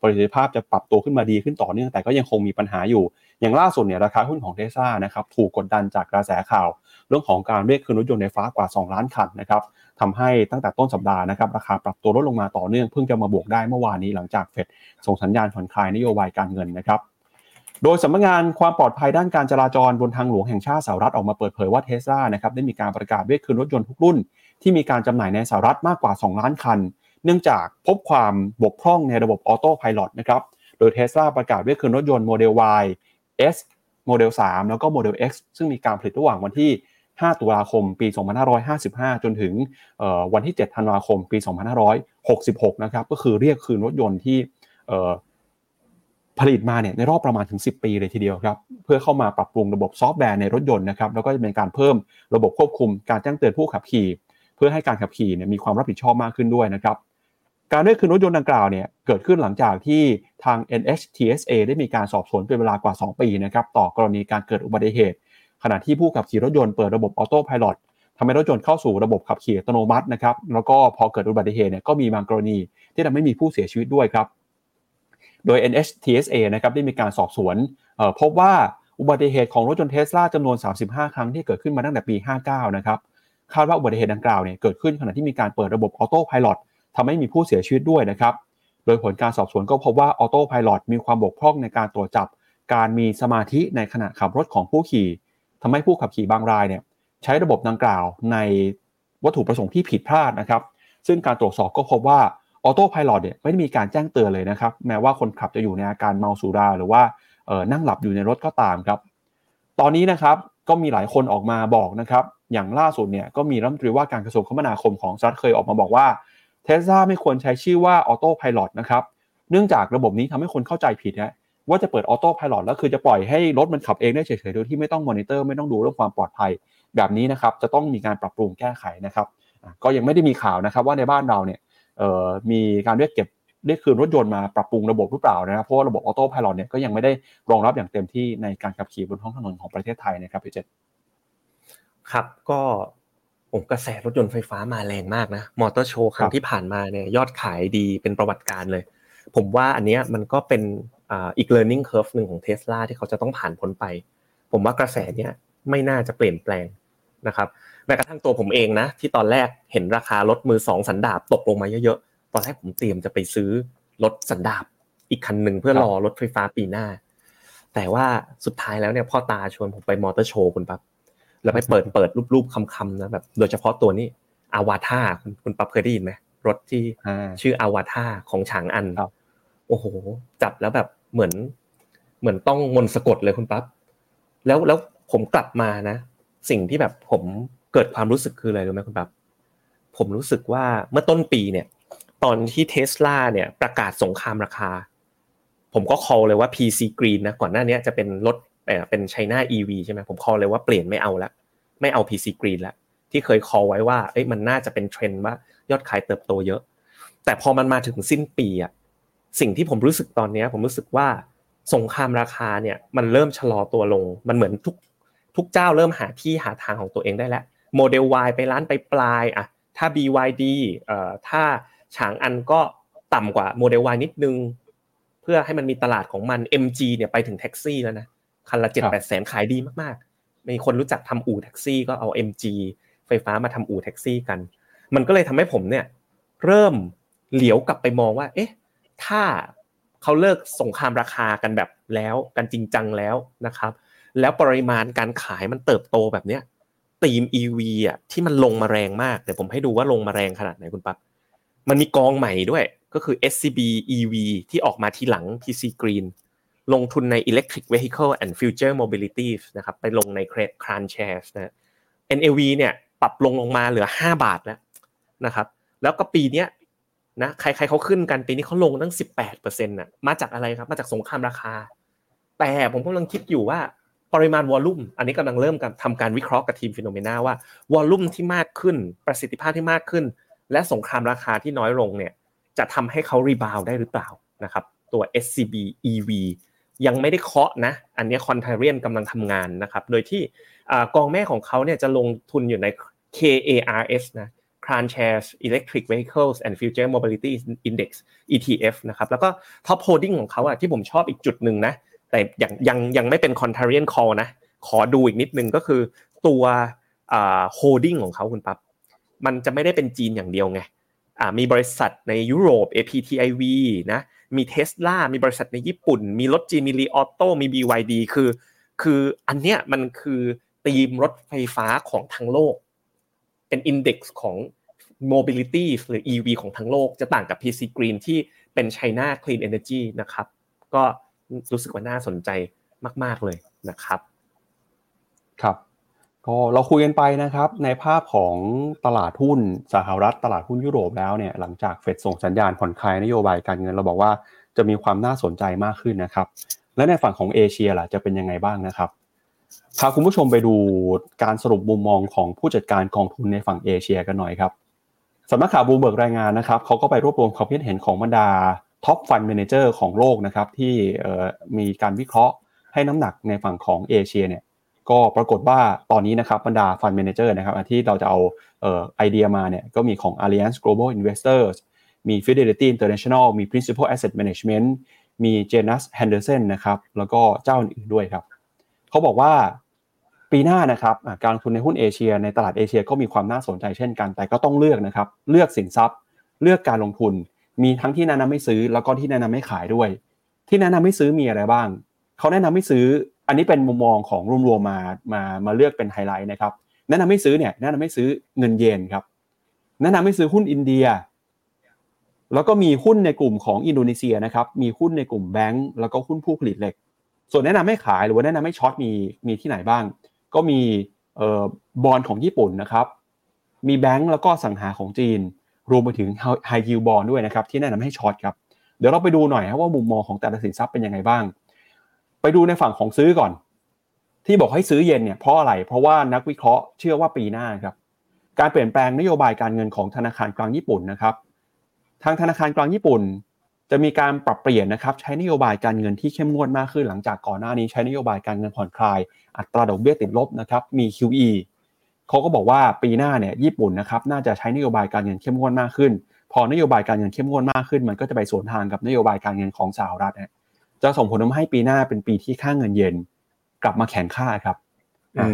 ประสิทธิภาพจะปรับตัวขึ้นมาดีขึ้นต่อเนื่องแต่ก็ยังคงมีปัญหาอยู่ อย่างล่าสุดเนี่ยราคาหุ้นของเทสซานะครับถูกกดดันจากกระแสข่าว เรื่องของการเรียกคืนรถยนต์ไฟฟ้ากว่า 2 ล้านคันนะครับทำให้ตั้งแต่ต้นสัปดาห์นะครับราคาปรับตัวลดลงมาต่อเนื่องเพิ่งจะมาบวกได้เมื่อวานนี้หลังจากเฟดส่งสัญญาณผ่อนคลายนโยบายการเงินนะครับโดยสำนักงานความปลอดภัยด้านการจราจรบนทางหลวงแห่งชาติสหรัฐออกมาเปิดเผยว่าเทสลานะครับได้มีการประกาศเรียกคืนรถยนต์ทุกรุ่น ที่มีการจำหน่ายในสหรัฐมากกว่า 2 ล้านคัน เนื่องจากพบความบกพร่องในระบบ Autopilot นะครับโดยเทสลาประกาศเรียกคืนรถยนต์โมเดล Y S โมเดล 3 แล้วก็โมเดล X ซึ่งมีการผลิตระหว่างวันที่ 5 ตุลาคม ปี 2555 จนถึงวันที่ 7 ธันวาคม ปี 2566 นะครับ ก็คือเรียกคืนรถยนต์ที่ผลิตมาเนี่ยในรอบประมาณถึง 10 ปีเลยทีเดียวครับ เพื่อเข้ามาปรับปรุงระบบซอฟต์แวร์ในรถยนต์นะครับ แล้วก็จะเป็นการเพิ่มระบบควบคุมการแจ้งเตือนผู้ขับขี่ เพื่อให้การขับขี่เนี่ยมีความรับผิดชอบมากขึ้นด้วยนะครับการเรียกคืนรถยนต์ดังกล่าวเนี่ยเกิดขึ้นหลังจากที่ทาง NHTSA ได้มีการสอบสวนเป็นเวลากว่า 2 ปีนะครับต่อกรณีการเกิดอุบัติเหตุ ขณะที่ผู้ขับขี่รถยนต์เปิดระบบออโต้พายโลทำให้รถยนต์เข้าสู่ระบบขับขี่อัตโนมัตินะครับ แล้วก็พอเกิดอุบัติเหตุเนี่ยก็มีบางกรณีที่ทำให้มีผู้เสียชีวิตด้วยครับ โดย NHTSA นะครับได้มีการสอบสวนพบว่าอุบัติเหตุของรถยนต์เทสลาจำนวน 35 ครั้งที่เกิดขึ้นมาตั้งแต่ปี 59 นะครับคาดว่าอุบัติเหตุดังกล่าวเนี่ยเกิดขึ้นขณะที่มีการเปิดระบบ Autopilot ทำให้มีผู้เสียชีวิตด้วยนะครับ โดยผลการสอบสวนก็พบว่า Autopilot มีความบกพร่องในการตรวจจับ การมีสมาธิในขณะขับรถของผู้ขี่ ทำให้ผู้ขับขี่บางรายเนี่ยใช้ระบบดังกล่าวในวัตถุประสงค์ที่ผิดพลาดนะครับ ซึ่งการตรวจสอบก็พบว่า Autopilot เนี่ยไม่ได้มีการแจ้งเตือนเลยนะครับ แม้ว่าคนขับจะอยู่ในอาการเมาสุรา หรือว่านั่งหลับอยู่ในรถก็ตามครับ ตอนนี้นะครับก็มีหลายคนออกมาบอกนะครับ อย่างล่าสุดเนี่ยก็มีรัฐมนตรีว่าการกระทรวงคมนาคมของสหรัฐเคยออกมาบอกว่าเทสลาไม่ควรใช้ชื่อว่า Autopilot นะครับ เนื่องจากระบบนี้ทำให้คนเข้าใจผิดนะ ว่าจะเปิด Autopilot แล้วคือจะปล่อยให้รถมันขับเองได้เฉยๆโดยที่ไม่ต้องมอนิเตอร์ไม่ต้องดูเรื่องความปลอดภัย แบบนี้นะครับจะต้องมีการปรับปรุงแก้ไขนะครับก็ยังไม่ได้มีข่าวนะครับว่าในบ้านเราเนี่ยมีการเรียกเก็บเรียกคืนรถยนต์มาปรับปรุงระบบหรือเปล่านะครับเพราะว่าระบบออโต้พายロเนี่ยก็ยังไม่ได้รองรับอย่างเต็มที่ในการขับขี่บนท้องถนนของประเทศไทยนะครับพี่เจษครับก็ผมกระแสรถยนต์ไฟฟ้ามาแรงมากนะมอเตอร์โชว์ครั้งที่ผ่านมาเนี่ยยอดขายดีเป็นประวัติการเลย ผมว่าอันนี้มันก็เป็น อีก learning curve หนึ่งของเทสลาที่เขาจะต้องผ่านพ้นไป ผมว่ากระแสเนี้ยไม่น่าจะเปลี่ยนแปลงนะครับแม้กระทั่งตัวผมเองนะ ที่ตอนแรกเห็นราคารถมือสองสันดาบตกลงมาเยอะๆตอนแรกผมเตรียมจะไปซื้อรถสันดาบอีกคันหนึ่งเพื่อรอรถไฟฟ้าปีหน้า แต่ว่าสุดท้ายแล้วเนี่ยพ่อตาชวนผมไปมอเตอร์โชว์คุณปั๊บแล้วไปเปิดเปิดรูปๆคำๆนะแบบโดยเฉพาะตัวนี้อาวาธาคุณคุณปั๊บเคยได้ยินไหมรถที่ชื่ออาวาธาของฉางอันโอ้โห จับแล้วแบบ เหมือน เหมือนต้องมนสะกดเลยคุณปั๊บแล้วแล้วผมกลับมานะ สิ่งที่แบบผมเกิดความรู้สึกคืออะไรรู้ไหมคุณปั๊บผมรู้สึกว่าเมื่อต้นปีเนี่ย ตอนที่เทสลาเนี่ยประกาศสงครามราคา ผมก็ call เลยว่า PC Green นะก่อนหน้านี้จะเป็นรถเป็นไชน่า EV ใช่ไหมผม call เลยว่าเปลี่ยนไม่เอาละไม่เอา PC Green ละที่เคย call ไว้ว่าเอ้ยมันน่าจะเป็นเทรนด์ว่ายอดขายเติบโตเยอะ แต่พอมันมาถึงสิ้นปีอะ สิ่งที่ผมรู้สึกตอนนี้ผมรู้สึกว่าสงครามราคาเนี่ยมันเริ่มชะลอตัวลง มันเหมือนทุกทุกเจ้าเริ่มหาที่หาทางของตัวเองได้แล้วโมเดล Y ไปร้านไปปลายอะถ้า BYD เอ่อถ้าฉางอันก็ต่ำกว่าโมเดล Y นิดนึง เพื่อให้มันมีตลาดของมัน MG เนี่ยไปถึงแท็กซี่แล้วนะคันละเจ็ดแปดแสนขายดีมากๆ มีคนรู้จักทำอู่แท็กซี่ก็เอา MG ไฟฟ้ามาทำอู่แท็กซี่กัน มันก็เลยทำให้ผมเนี่ย เริ่มเหลียวกลับไปมองว่า เอ๊ะ ถ้าเขาเลิกสงครามราคากันแบบแล้วกันจริงจังแล้วนะครับ แล้วปริมาณการขายมันเติบโตแบบเนี้ยตีม EV อะที่มันลงมาแรงมากเดี๋ยวผมให้ดูว่าลงมาแรงขนาดไหนคุณปั๊บมันมีกองใหม่ด้วยก็คือ SCB EV ที่ออกมาทีหลัง PC Green ลงทุนใน Electric Vehicle and Future Mobility นะครับไปลงใน c r a n Shares นะ NAV เนี่ยปรับลงลงมาเหลือ 5 บาทแล้วนะครับ แล้วก็ปีนี้ นะใครๆเขาขึ้นกันปีนี้เขาลงตั้ง 18%น่ะมาจากอะไรครับมาจากสงครามราคา แต่ผมกำลังคิดอยู่ว่าปริมาณ volume อันนี้กำลังเริ่มกันทำการวิเคราะห์กับทีม Finnomena ว่า volume ที่มากขึ้นประสิทธิภาพที่มากขึ้น และสงครามราคาที่น้อยลงเนี่ยจะทำให้เขา rebound ได้หรือเปล่านะครับตัว SCB EV ยังไม่ได้เคาะนะ อันนี้ contrarian กำลังทำงานนะครับ โดยที่กองแม่ของเขาเนี่ยจะลงทุนอยู่ใน KARS นะ c r a n Shares Electric Vehicles and Future Mobility Index ETF นะครับแล้วก็ Top Holding ของเขาอะที่ผมชอบอีกจุดหนึ่งนะแต่ยังยังยังไม่เป็น Contrarian Call นะขอดูอีกนิดนึงก็คือตัว holding ของเขาคุณปั๊บมันจะไม่ได้เป็นจีนอย่างเดียวไงมีบริษัทในยุโรป APTIV นะมีเทสลามีบริษัทในญี่ปุ่น มีรถจีนมีรีออโต้มี BYD คือ คืออันเนี้ยมันคือธีมรถไฟฟ้าของทั้งโลก เป็นอินด็กซ์ของ mobility หรือ EV ของทั้งโลกจะต่างกับ PC Green ที่เป็น China Clean Energy นะครับ ก็รู้สึกว่าน่าสนใจมาก ๆเลยนะครับครับก็เราคุยกันไปนะครับ ในภาพของตลาดหุ้นสหรัฐตลาดหุ้นยุโรปแล้วเนี่ยหลังจากเฟดส่งสัญญาณผ่อนคลายนโยบายการเงินเราบอกว่าจะมีความน่าสนใจมากขึ้นนะครับ และในฝั่งของเอเชียล่ะจะเป็นยังไงบ้างนะครับพาคุณผู้ชมไปดูการสรุปมุมมองของผู้จัดการกองทุนในฝั่งเอเชียกันหน่อยครับ สำนักข่าวบูเบิร์กรายงานนะครับเขาก็ไปรวบรวมความคิดเห็นของบรรดา top fund manager ของโลกนะครับที่มีการวิเคราะห์ให้น้ำหนักในฝั่งของเอเชียเนี่ยก็ปรากฏว่าตอนนี้นะครับบรรดา fund manager นะครับที่เราจะเอาไอเดียมาเนี่ยก็มีของ Alliance Global Investors มี Fidelity International มี Principal Asset Management มี Janus Henderson นะครับแล้วก็เจ้าอื่นด้วยครับเขาบอกว่า ปีหน้านะครับการลงทุนในหุ้นเอเชีย ในตลาดเอเชียก็มีความน่าสนใจเช่นกัน แต่ก็ต้องเลือกนะครับ เลือกสินทรัพย์ เลือกการลงทุน มีทั้งที่แนะนำไม่ซื้อ แล้วก็ที่แนะนำไม่ขายด้วย ที่แนะนำไม่ซื้อมีอะไรบ้าง เขาแนะนำไม่ซื้อ อันนี้เป็นมุมมองของรวมๆมา มา มาเลือกเป็นไฮไลท์นะครับ แนะนำไม่ซื้อเนี่ย แนะนำไม่ซื้อเงินเยนครับ แนะนำให้ซื้อหุ้นอินเดีย แล้วก็มีหุ้นในกลุ่มของอินโดนีเซียนะครับ มีหุ้นในกลุ่มแบงก์แล้วก็หุ้นผู้ผลิตเหล็ก ส่วนแนะนำให้ขายหรือว่าแนะนำให้ short มี มีที่ไหนบ้าง ก็มีออบอลของญี่ปุ่นนะครับ มีแบงก์แล้วก็อสังหาของจีน รวมไปถึงไฮยิวบอลด้วยนะครับ ที่แนะนำให้ short ครับ เดี๋ยวเราไปดูหน่อยครับว่ามุมมองของแต่ละสินทรัพย์เป็นยังไงบ้าง ไปดูในฝั่งของซื้อก่อน ที่บอกให้ซื้อเย็นเนี่ยเพราะอะไร เพราะว่านักวิเคราะห์เชื่อว่าปีหน้าครับ การเปลี่ยนแปลงนโยบายการเงินของธนาคารกลางญี่ปุ่นนะครับ ทางธนาคารกลางญี่ปุ่น จะมีการปรับเปลี่ยนนะครับใช้นโยบายการเงินที่เข้มงวดมากขึ้นหลังจากก่อนหน้านี้ใช้นโยบายการเงินผ่อนคลาย อัตราดอกเบี้ยติดลบนะครับมี QE เขาก็บอกว่าปีหน้าเนี่ยญี่ปุ่นนะครับน่าจะใช้นโยบายการเงินเข้มงวดมากขึ้น พอนโยบายการเงินเข้มงวดมากขึ้น มันก็จะไปสวนทางกับนโยบายการเงินของสหรัฐนะจะส่งผลทำให้ปีหน้าเป็นปีที่ค่าเงินเยนกลับมาแข็งค่าครับ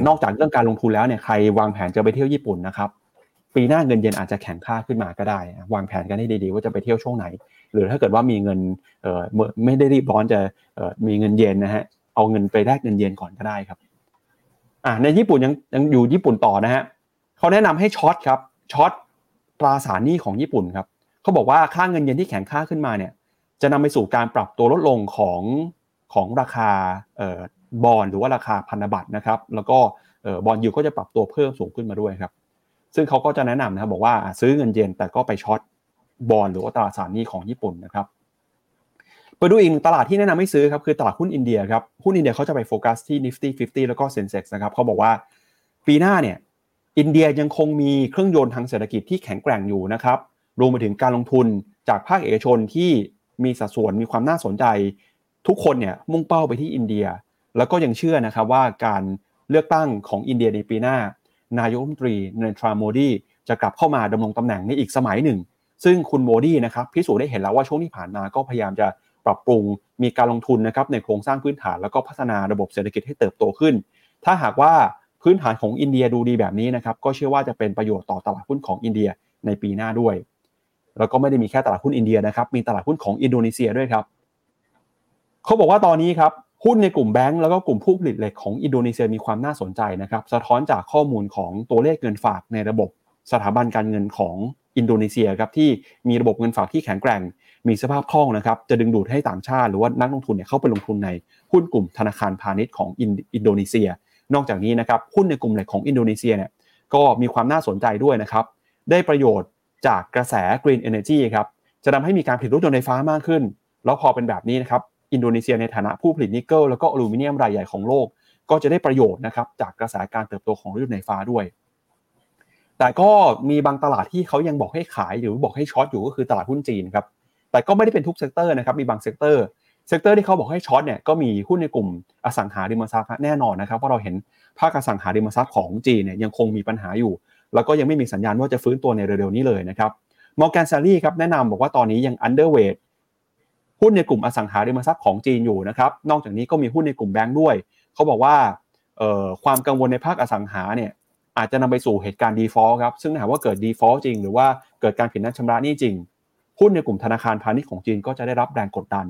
นอกจากเรื่องการลงทุนแล้วเนี่ยใครวางแผนจะไปเที่ยวญี่ปุ่นนะครับปีหน้าเงินเยนอาจจะแข็งค่าขึ้นมาก็ได้ วางแผนกันให้ดีๆ ว่าจะไปเที่ยวช่วงไหน หรือถ้าเกิดว่ามีเงินไม่ได้รีบร้อนจะมีเงินเย็นนะฮะเอาเงินไปแลกเงินเย็นก่อนก็ได้ครับอ่าในญี่ปุ่นยังยังอยู่ญี่ปุ่นต่อนะฮะเขาแนะนำให้ช็อตครับช็อตตราสารหนี้ของญี่ปุ่นครับเขาบอกว่าค่าเงินเยนที่แข็งค่าขึ้นมาเนี่ยจะนำไปสู่การปรับตัวลดลงของของราคาบอลหรือว่าราคาพันธบัตรนะครับ แล้วก็บอลยูก็จะปรับตัวเพิ่มสูงขึ้นมาด้วยครับ ซึ่งเขาก็จะแนะนำนะครับบอกว่าซื้อเงินเยนแต่ก็ไปช็อต บอลหรือว่าตลาดสารหนี้ของญี่ปุ่นนะครับไปดูอีกตลาดที่แนะนำให้ซื้อครับคือตลาดหุ้นอินเดียครับหุ้นอินเดียเขาจะไปโฟกัสที่ Nifty 50 แล้วก็ Sensex นะครับเขาบอกว่าปีหน้าเนี่ยอินเดียยังคงมีเครื่องยนต์ทางเศรษฐกิจที่แข็งแกร่งอยู่นะครับรวมไปถึงการลงทุนจากภาคเอกชนที่มีสัดส่วนมีความน่าสนใจ ทุกคนเนี่ยมุ่งเป้าไปที่อินเดีย แล้วก็ยังเชื่อนะครับว่าการเลือกตั้งของอินเดียในปีหน้า นายกรัฐมนตรีเนทราโมดีจะกลับเข้ามาดำรงตำแหน่งในอีกสมัยหนึ่ง ซึ่งคุณโมดีนะครับพิสูจน์ได้เห็นแล้วว่าช่วงที่ผ่านมาก็พยายามจะปรับปรุงมีการลงทุนนะครับในโครงสร้างพื้นฐานแล้วก็พัฒนาระบบเศรษฐกิจให้เติบโตขึ้น ถ้าหากว่าพื้นฐานของอินเดียดูดีแบบนี้นะครับก็เชื่อว่าจะเป็นประโยชน์ต่อตลาดหุ้นของอินเดียในปีหน้าด้วย แล้วก็ไม่ได้มีแค่ตลาดหุ้นอินเดียนะครับมีตลาดหุ้นของอินโดนีเซียด้วยครับเขาบอกว่าตอนนี้ครับหุ้นในกลุ่มแบงก์แล้วก็กลุ่มผู้ผลิตเหล็กของอินโดนีเซียมีความน่าสนใจนะครับ สะท้อนจากข้อมูลของตัวเลขเงินฝากในระบบสถาบันการเงินของ อินโดนีเซียครับที่มีระบบเงินฝากที่แข็งแกร่ง มีสภาพคล่องนะครับจะดึงดูดให้ต่างชาติ หรือว่านักลงทุนเนี่ยเข้าไปลงทุนในหุ้นกลุ่มธนาคารพาณิชย์ของอินโดนีเซีย นอกจากนี้นะครับหุ้นในกลุ่มเหล็กของอินโดนีเซียเนี่ยก็มีความน่าสนใจด้วยนะครับได้ประโยชน์จากกระแส Green Energy ครับจะทำให้มีการผลิตรถยนต์ไฟฟ้ามากขึ้น แล้วพอเป็นแบบนี้นะครับอินโดนีเซียในฐานะผู้ผลิตนิกเกิลแล้วก็อลูมิเนียมรายใหญ่ของโลก ก็จะได้ประโยชน์นะครับจากกระแสการเติบโตของรถยนต์ไฟฟ้าด้วย แต่ก็มีบางตลาดที่เขายังบอกให้ขายหรือบอกให้ short อยู่ก็คือตลาดหุ้นจีนครับแต่ก็ไม่ได้เป็นทุก sector นะครับมีบาง sector sector ที่เขาบอกให้ short เนี่ยก็มีหุ้นในกลุ่มอสังหาริมทรัพย์แน่นอนนะครับเพราะเราเห็นภาคอสังหาริมทรัพย์ของจีนเนี่ยยังคงมีปัญหาอยู่ แล้วก็ยังไม่มีสัญญาณว่าจะฟื้นตัวในเร็วๆนี้เลยนะครับ Morgan Stanley ครับแนะนำบอกว่าตอนนี้ยัง underweight หุ้นในกลุ่มอสังหาริมทรัพย์ของจีนอยู่นะครับนอกจากนี้ก็มีหุ้นในกลุ่มแบงค์ด้วย เขาบอกว่าความกังวลในภาคอสังหาเนี่ย อาจจะนำไปสู่เหตุการณ์ default ครับ ซึ่งหากว่าเกิด default จริง หรือว่าเกิดการผิดนัดชำระหนี้จริง หุ้นในกลุ่มธนาคารพาณิชย์ของจีนก็จะได้รับแรงกดดัน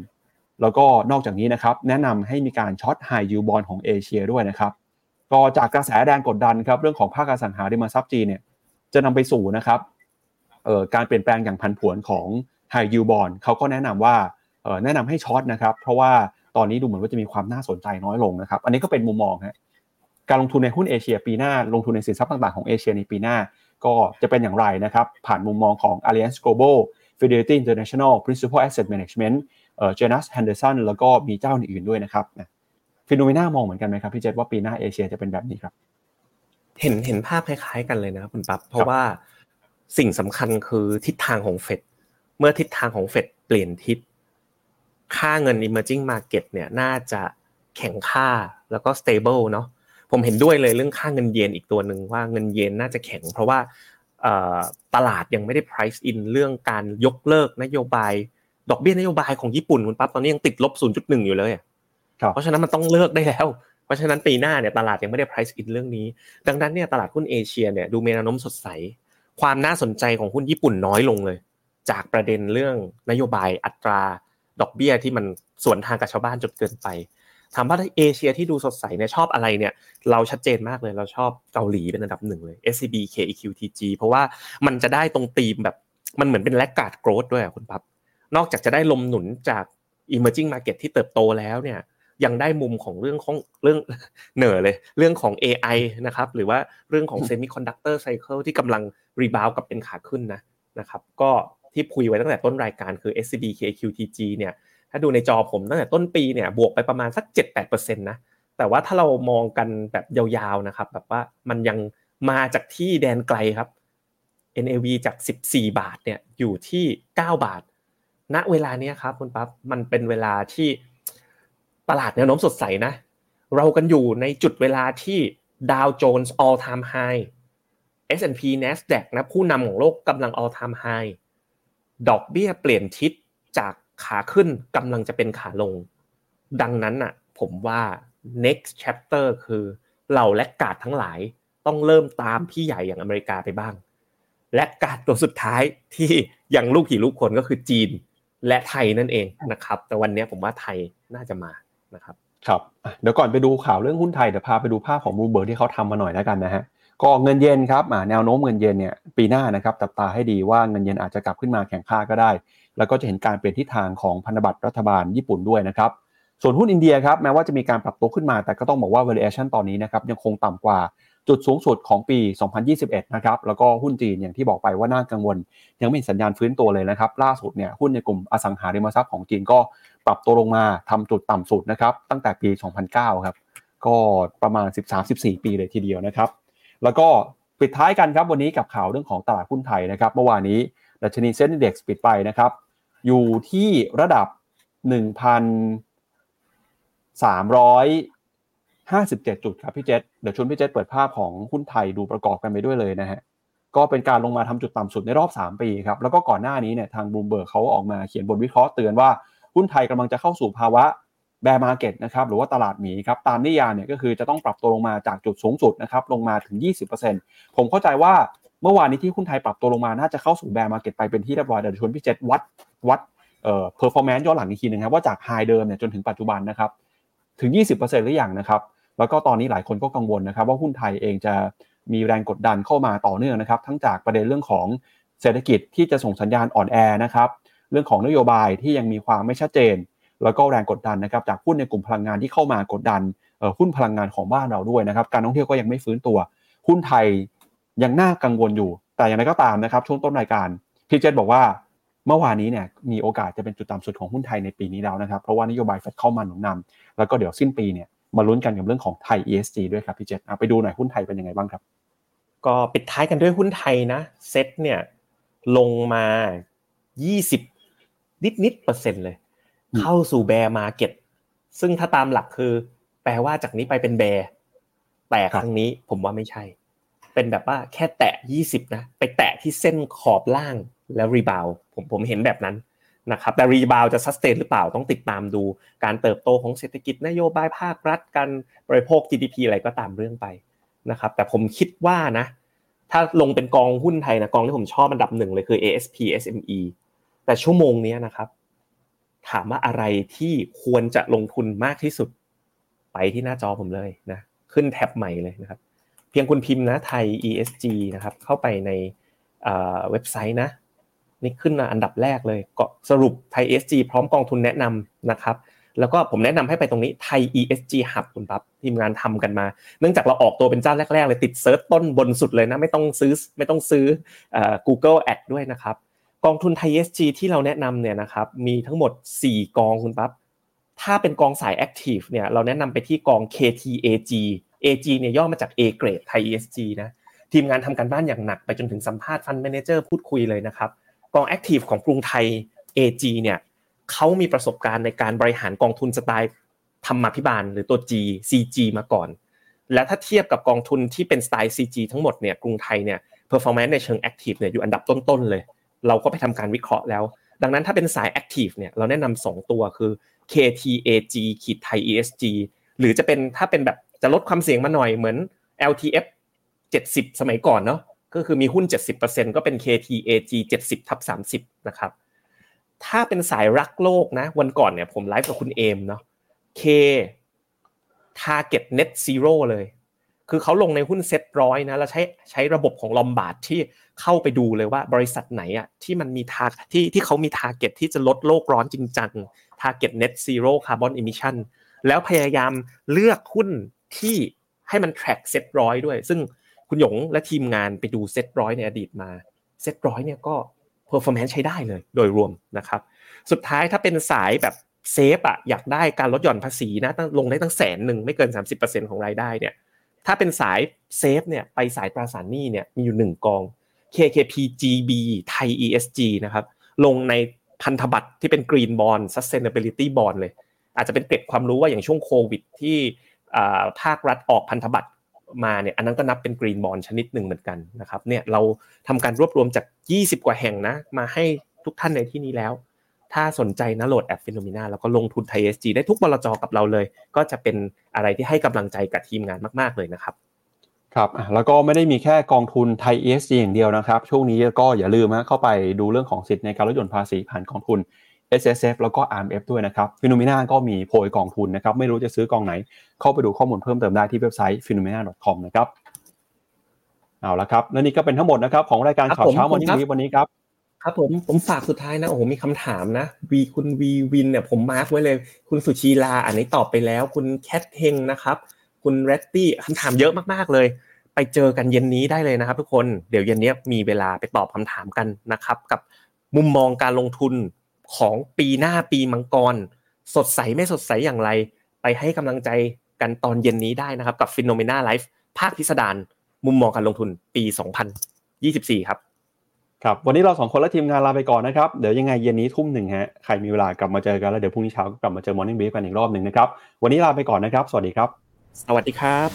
แล้วก็นอกจากนี้นะครับ แนะนำให้มีการ short high yield bond ของเอเชียด้วยนะครับ ก็จากกระแสแรงกดดันครับ เรื่องของภาคอสังหาริมทรัพย์จีนเนี่ย จะนำไปสู่นะครับการเปลี่ยนแปลงอย่างผันผวนของไฮยูบอลเขาก็แนะนำว่าแนะนำให้ short นะครับ เพราะว่าตอนนี้ดูเหมือนว่าจะมีความน่าสนใจน้อยลงนะครับ อันนี้ก็เป็นมุมมองฮะ การลงทุนในหุ้นเอเชียปีหน้า ลงทุนในสินทรัพย์ต่างๆของเอเชียในปีหน้า ก็จะเป็นอย่างไรนะครับ ผ่านมุมมองของ Alliance Global Fidelity International Principal Asset Management เอ่อ Janus Henderson แล้วก็มีเจ้าอื่นๆด้วยนะครับฟิโนเมนามองเหมือนกันไหมครับพี่เจษว่าปีหน้าเอเชียจะเป็นแบบนี้ครับ เห็นเห็นภาพคล้ายๆกันเลยนะครับคุณปั๊บเพราะว่าสิ่งสำคัญคือทิศทางของเฟดเมื่อทิศทางของเฟดเปลี่ยนทิศ ค่าเงิน emerging market เนี่ยน่าจะแข็งค่าแล้วก็ stable เนาะ ผมเห็นด้วยเลยเรื่องค่าเงินเยนอีกตัวหนึ่งว่าเงินเยนน่าจะแข็ง เพราะว่าตลาดยังไม่ได้ price in เรื่องการยกเลิกนโยบาย ดอกเบี้ยนโยบายของญี่ปุ่นคุณปั๊บตอนนี้ยังติดลบ 0.1 อยู่เลยเพราะฉะนั้นมันต้องเลิกได้แล้ว เพราะฉะนั้นปีหน้าเนี่ยตลาดยังไม่ได้ price in เรื่องนี้ ดังนั้นเนี่ยตลาดหุ้นเอเชียเนี่ยดูมีแนวโน้มสดใส ความน่าสนใจของหุ้นญี่ปุ่นน้อยลงเลย จากประเด็นเรื่องนโยบายอัตราดอกเบี้ยที่มันสวนทางกับชาวบ้านจนเกินไป ถามว่าเอเชียที่ดูสดใสเนี่ยชอบอะไรเนี่ย เราชัดเจนมากเลยเราชอบเกาหลีเป็นอันดับหนึ่งเลย SCB KEQTG เพราะว่ามันจะได้ตรงตีมแบบมันเหมือนเป็นแลกการ์ดโกรดด้วยคุณปั๊บนอกจากจะได้ลมหนุนจาก emerging market ที่เติบโตแล้วเนี่ยยังได้มุมของเรื่องของเรื่องเหนือเลย เรื่องของ AI นะครับหรือว่าเรื่องของ semiconductor cycle ที่กำลังรีบาวกับเป็นขาขึ้นนะนะครับก็ที่คุยไว้ตั้งแต่ต้นรายการคือ SCB KQTG เนี่ย ถ้าดูในจอผมตั้งแต่ต้นปีเนี่ยบวกไปประมาณสัก 7-8%นะแต่ว่าถ้าเรามองกันแบบยาวๆนะครับแบบว่ามันยังมาจากที่แดนไกลครับ NAV จาก 14 บาทเนี่ยอยู่ที่ 9 บาท ณเวลานี้ครับคุณปั๊บมันเป็นเวลาที่ตลาดแนวโน้มสดใสนะ เรากันอยู่ในจุดเวลาที่ดาวโจนส์ all time high S&P NASDAQ นะผู้นำของโลกกำลัง all time high ดอกเบี้ยเปลี่ยนทิศจาก ขาขึ้นกำลังจะเป็นขาลง ดังนั้นอะ ผมว่า next chapter คือเหล่าและกาดทั้งหลายต้องเริ่มตามพี่ใหญ่อย่างอเมริกาไปบ้าง และกาดตัวสุดท้ายที่ยังลูกผีลูกคนก็คือจีนและไทยนั่นเองนะครับ แต่วันนี้ผมว่าไทยน่าจะมานะครับครับเดี๋ยวก่อนไปดูข่าวเรื่องหุ้นไทยเดี๋ยวพาไปดูภาพของบูเบิร์ดที่เขาทำมาหน่อยแล้วกันนะฮะก็เงินเยนครับแนวโน้มเงินเยนเนี่ยปีหน้านะครับตับตาให้ดีว่าเงินเยนอาจจะกลับขึ้นมาแข่งค่าก็ได้ แล้วก็จะเห็นการเปลี่ยนทิศทางของพันธบัตรรัฐบาลญี่ปุ่นด้วยนะครับส่วนหุ้นอินเดียครับแม้ว่าจะมีการปรับตัวขึ้นมา แต่ก็ต้องบอกว่า valuation ตอนนี้นะครับยังคงต่ำกว่าจุดสูงสุดของปี 2021 นะครับ แล้วก็หุ้นจีนอย่างที่บอกไปว่าน่ากังวล ยังไม่เห็นสัญญาณฟื้นตัวเลยนะครับ ล่าสุดเนี่ยหุ้นในกลุ่มอสังหาริมทรัพย์ของจีนก็ปรับตัวลงมาทำจุดต่ำสุดนะครับ ตั้งแต่ปี 2009 ครับ ก็ประมาณ 13-14 ปีเลยทีเดียวนะครับ แล้วก็ปิดท้ายกันครับวันนี้กับข่าวเรื่องของตลาดหุ้นไทยนะครับ เมื่อวานนี้ดัชนีเซ็นดีเด็กซ์ปิดไปนะครับ อยู่ที่ระดับ 1,357 จุดครับพี่เจษเดี๋ยวชวนพี่เจษเปิดภาพของหุ้นไทยดูประกอบกันไปด้วยเลยนะฮะก็เป็นการลงมาทำจุดต่ำสุดในรอบ 3 ปีครับ แล้วก็ก่อนหน้านี้เนี่ยทางบูมเบิร์กเขาออกมาเขียนบทวิเคราะห์เตือนว่า หุ้นไทยกำลังจะเข้าสู่ภาวะ bear market นะครับหรือว่าตลาดหมีครับ ตามนิยามเนี่ยก็คือจะต้องปรับตัวลงมาจากจุดสูงสุดนะครับลงมาถึง 20%ผมเข้าใจว่าเมื่อวานนี้ที่หุ้นไทยปรับตัวลงมาน่าจะเข้าสู่ bear market ไปเป็นที่เรียบร้อยเดี๋ยวชวนพี่เจษวัด วัดเอ่อ performance ย้อนหลังอีกทีนึงครับว่าจาก high เดิมเนี่ยจนถึงปัจจุบันนะครับถึง 20%หรือยังนะครับ แล้วก็ตอนนี้หลายคนก็กังวลนะครับ ว่าหุ้นไทยเองจะมีแรงกดดันเข้ามาต่อเนื่องนะครับ ทั้งจากประเด็นเรื่องของเศรษฐกิจที่จะส่งสัญญาณอ่อนแอนะครับ เรื่องของนโยบายที่ยังมีความไม่ชัดเจน แล้วก็แรงกดดันนะครับ จากหุ้นในกลุ่มพลังงานที่เข้ามากดดันหุ้นพลังงานของบ้านเราด้วยนะครับ การท่องเที่ยวก็ยังไม่ฟื้นตัว หุ้นไทยยังน่ากังวลอยู่ แต่อย่างไรก็ตามนะครับ ช่วงต้นรายการพี่เจษบอกว่า เมื่อวานนี้เนี่ยมีโอกาสจะเป็นจุดต่ำสุดของหุ้นไทยในปีนี้แล้วนะครับ เพราะว่านโยบายเฟดเข้ามาหนุนนำแล้วก็เดี๋ยวสิ้นปีเนี่ยมาลุ้นกันกับเรื่องของไทย ESG ด้วยครับพี่เจษไปดูหน่อยหุ้นไทยเป็นยังไงบ้างครับ ก็ปิดท้ายกันด้วยหุ้นไทยนะเซ็ตเนี่ยลงมา 20 นิดนิดเปอร์เซ็นต์เลย เข้าสู่ bear market ซึ่งถ้าตามหลักคือ แปลว่าจากนี้ไปเป็น bear แต่ครั้งนี้ผมว่าไม่ใช่ เป็นแบบว่าแค่แตะยี่สิบนะ ไปแตะที่เส้นขอบล่าง แล้ว rebound ผมผมเห็นแบบนั้นนะครับแต่ rebound จะ sustain หรือเปล่าต้องติดตามดูการเติบโตของเศรษฐกิจนโยบายภาครัฐการบริโภค GDP อะไรก็ตามเรื่องไปนะครับแต่ผมคิดว่านะถ้าลงเป็นกองหุ้นไทยนะกองที่ผมชอบอันดับหนึ่งเลยคือ ASP SME แต่ชั่วโมงนี้นะครับ ถามว่าอะไรที่ควรจะลงทุนมากที่สุด ไปที่หน้าจอผมเลยนะขึ้นแท็บใหม่เลยนะครับ เพียงคุณพิมพ์นะไทย ESG นะครับเข้าไปในเว็บไซต์นะ นี่ขึ้นมาอันดับแรกเลยก็สรุปไทย ESG พร้อมกองทุนแนะนำนะครับแล้วก็ผมแนะนำให้ไปตรงนี้ไทย ESG Hub คุณปั๊บทีมงานทำกันมา เนื่องจากเราออกตัวเป็นเจ้าแรก ๆ เลยติด search ต้นบนสุดเลยนะ ไม่ต้องซื้อไม่ต้องซื้อ Google Ad ด้วยนะครับ กองทุนไทย ESG ที่เราแนะนำเนี่ยนะครับมีทั้งหมด 4 กองคุณปั๊บถ้าเป็นกองสาย Active เนี่ยเราแนะนำไปที่กอง KTAG AG เนี่ยย่อมาจาก A grade ไทย ESG นะทีมงานทำการบ้านอย่างหนักไปจนถึงสัมภาษณ์ fund manager พูดคุยเลยนะครับ กอง Active ของกรุงไทย AG เนี่ยเขามีประสบการณ์ในการบริหารกองทุนสไตล์ธรรมาภิบาล หรือตัว G CG มาก่อน และถ้าเทียบกับกองทุนที่เป็นสไตล์ CG ทั้งหมดเนี่ยกรุงไทยเนี่ย performance ในเชิง active เนี่ยอยู่อันดับต้นๆเลย เราก็ไปทำการวิเคราะห์แล้ว ดังนั้นถ้าเป็นสาย Active เนี่ยเราแนะนำสองตัวคือ KTAG ขีดไทย ESG หรือจะเป็นถ้าเป็นแบบจะลดความเสี่ยงมาหน่อยเหมือน LTF 70 สมัยก่อนเนาะ ก็คือมีหุ้น 70%ก็เป็น KTAG 70ทับ30นะครับถ้าเป็นสายรักโลกนะวันก่อนเนี่ยผมไลฟ์กับคุณเอมเนาะ K Target Net Zero เลย คือเขาลงในหุ้นเซ็ตร้อยนะแล้วใช้ใช้ระบบของ Lombard ที่เข้าไปดูเลยว่าบริษัทไหนอะที่มันมีทาที่ที่เขามี target ที่จะลดโลกร้อนจริงจัง target net zero carbon emissionแล้วพยายามเลือกหุ้นที่ให้มัน track SET ร้อยด้วย ซึ่ง คุณหยงและทีมงานไปดูเซ็ตร้อยในอดีตมาเซ็ตร้อยเนี่ยก็ performance ใช้ได้เลยโดยรวมนะครับ สุดท้ายถ้าเป็นสายแบบ safe อะอยากได้การลดหย่อนภาษีนะตั้งลงได้ตั้งแสนหนึ่งไม่เกิน 30%ของรายได้เนี่ยถ้าเป็นสาย safe เนี่ยไปสายตราสารหนี้เนี่ยมีอยู่หนึ่งกอง KKP GB ไทย ESG นะครับลงในพันธบัตรที่เป็น Green Bond Sustainability Bond เลย อาจจะเป็นเกร็ดความรู้ว่าอย่างช่วงโควิดที่ภาครัฐออกพันธบัตร มาเนี่ยอันนั้นก็นับเป็น Green Bond ชนิดหนึ่งเหมือนกันนะครับเนี่ยเราทำการรวบรวมจาก 20 กว่าแห่งนะมาให้ทุกท่านในที่นี้แล้ว ถ้าสนใจนะโหลดแอป Finnomena แล้วก็ลงทุนไทย ESG ได้ทุกบลจกับเราเลย ก็จะเป็นอะไรที่ให้กำลังใจกับทีมงานมาก ๆเลยนะครับครับแล้วก็ไม่ได้มีแค่กองทุนไทย ESG อย่างเดียวนะครับ ช่วงนี้ก็อย่าลืมนะเข้าไปดูเรื่องของสิทธิ์ในการลดหย่อนภาษีผ่านกองทุน SSF แล้วก็ R M F ด้วยนะครับฟิโนเมนาก็มีโพยกองทุนนะครับไม่รู้จะซื้อกองไหน เข้าไปดูข้อมูลเพิ่มเติมได้ที่เว็บไซต์ p h e n o m e n a c o m นะครับเอาละครับและนี่ก็เป็นทั้งหมดนะครับของรายการข่าวเช้าวันนี้วันนี้ครับครับผมผมฝากสุดท้ายนะโอ้โหมีคำถามนะวีคุณวีวินเนี่ยผม mark ไว้เลย คุณสุชีลาอันนี้ตอบไปแล้ว คุณแคทเฮงนะครับ คุณเรตตี้คำถามเยอะมากๆเลย ไปเจอกันเย็นนี้ได้เลยนะครับ ทุกคนเดี๋ยวเย็นนี้มีเวลาไปตอบคำถามกันนะครับ กับมุมมองการลงทุน ของปีหน้าปีมังกร สดใสไม่สดใสอย่างไร ไปให้กำลังใจกันตอนเย็นนี้ได้นะครับ กับฟิโนเมนาไลฟ์ภาคพิสดารมุมมองการลงทุนปี 2024 ครับครับวันนี้เราสองคนและทีมงานลาไปก่อนนะครับ เดี๋ยวยังไงเย็นนี้ทุ่มหนึ่งฮะใครมีเวลากลับมาเจอกันแล้วเดี๋ยวพรุ่งนี้เช้ากลับมาเจอ Morning Brief กันอีกรอบหนึ่งนะครับ วันนี้ลาไปก่อนนะครับ สวัสดีครับ สวัสดีครับ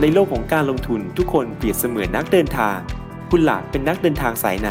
ในโลกของการลงทุนทุกคนเปรียบเสมือนนักเดินทาง คุณล่ะเป็นนักเดินทางสายไหน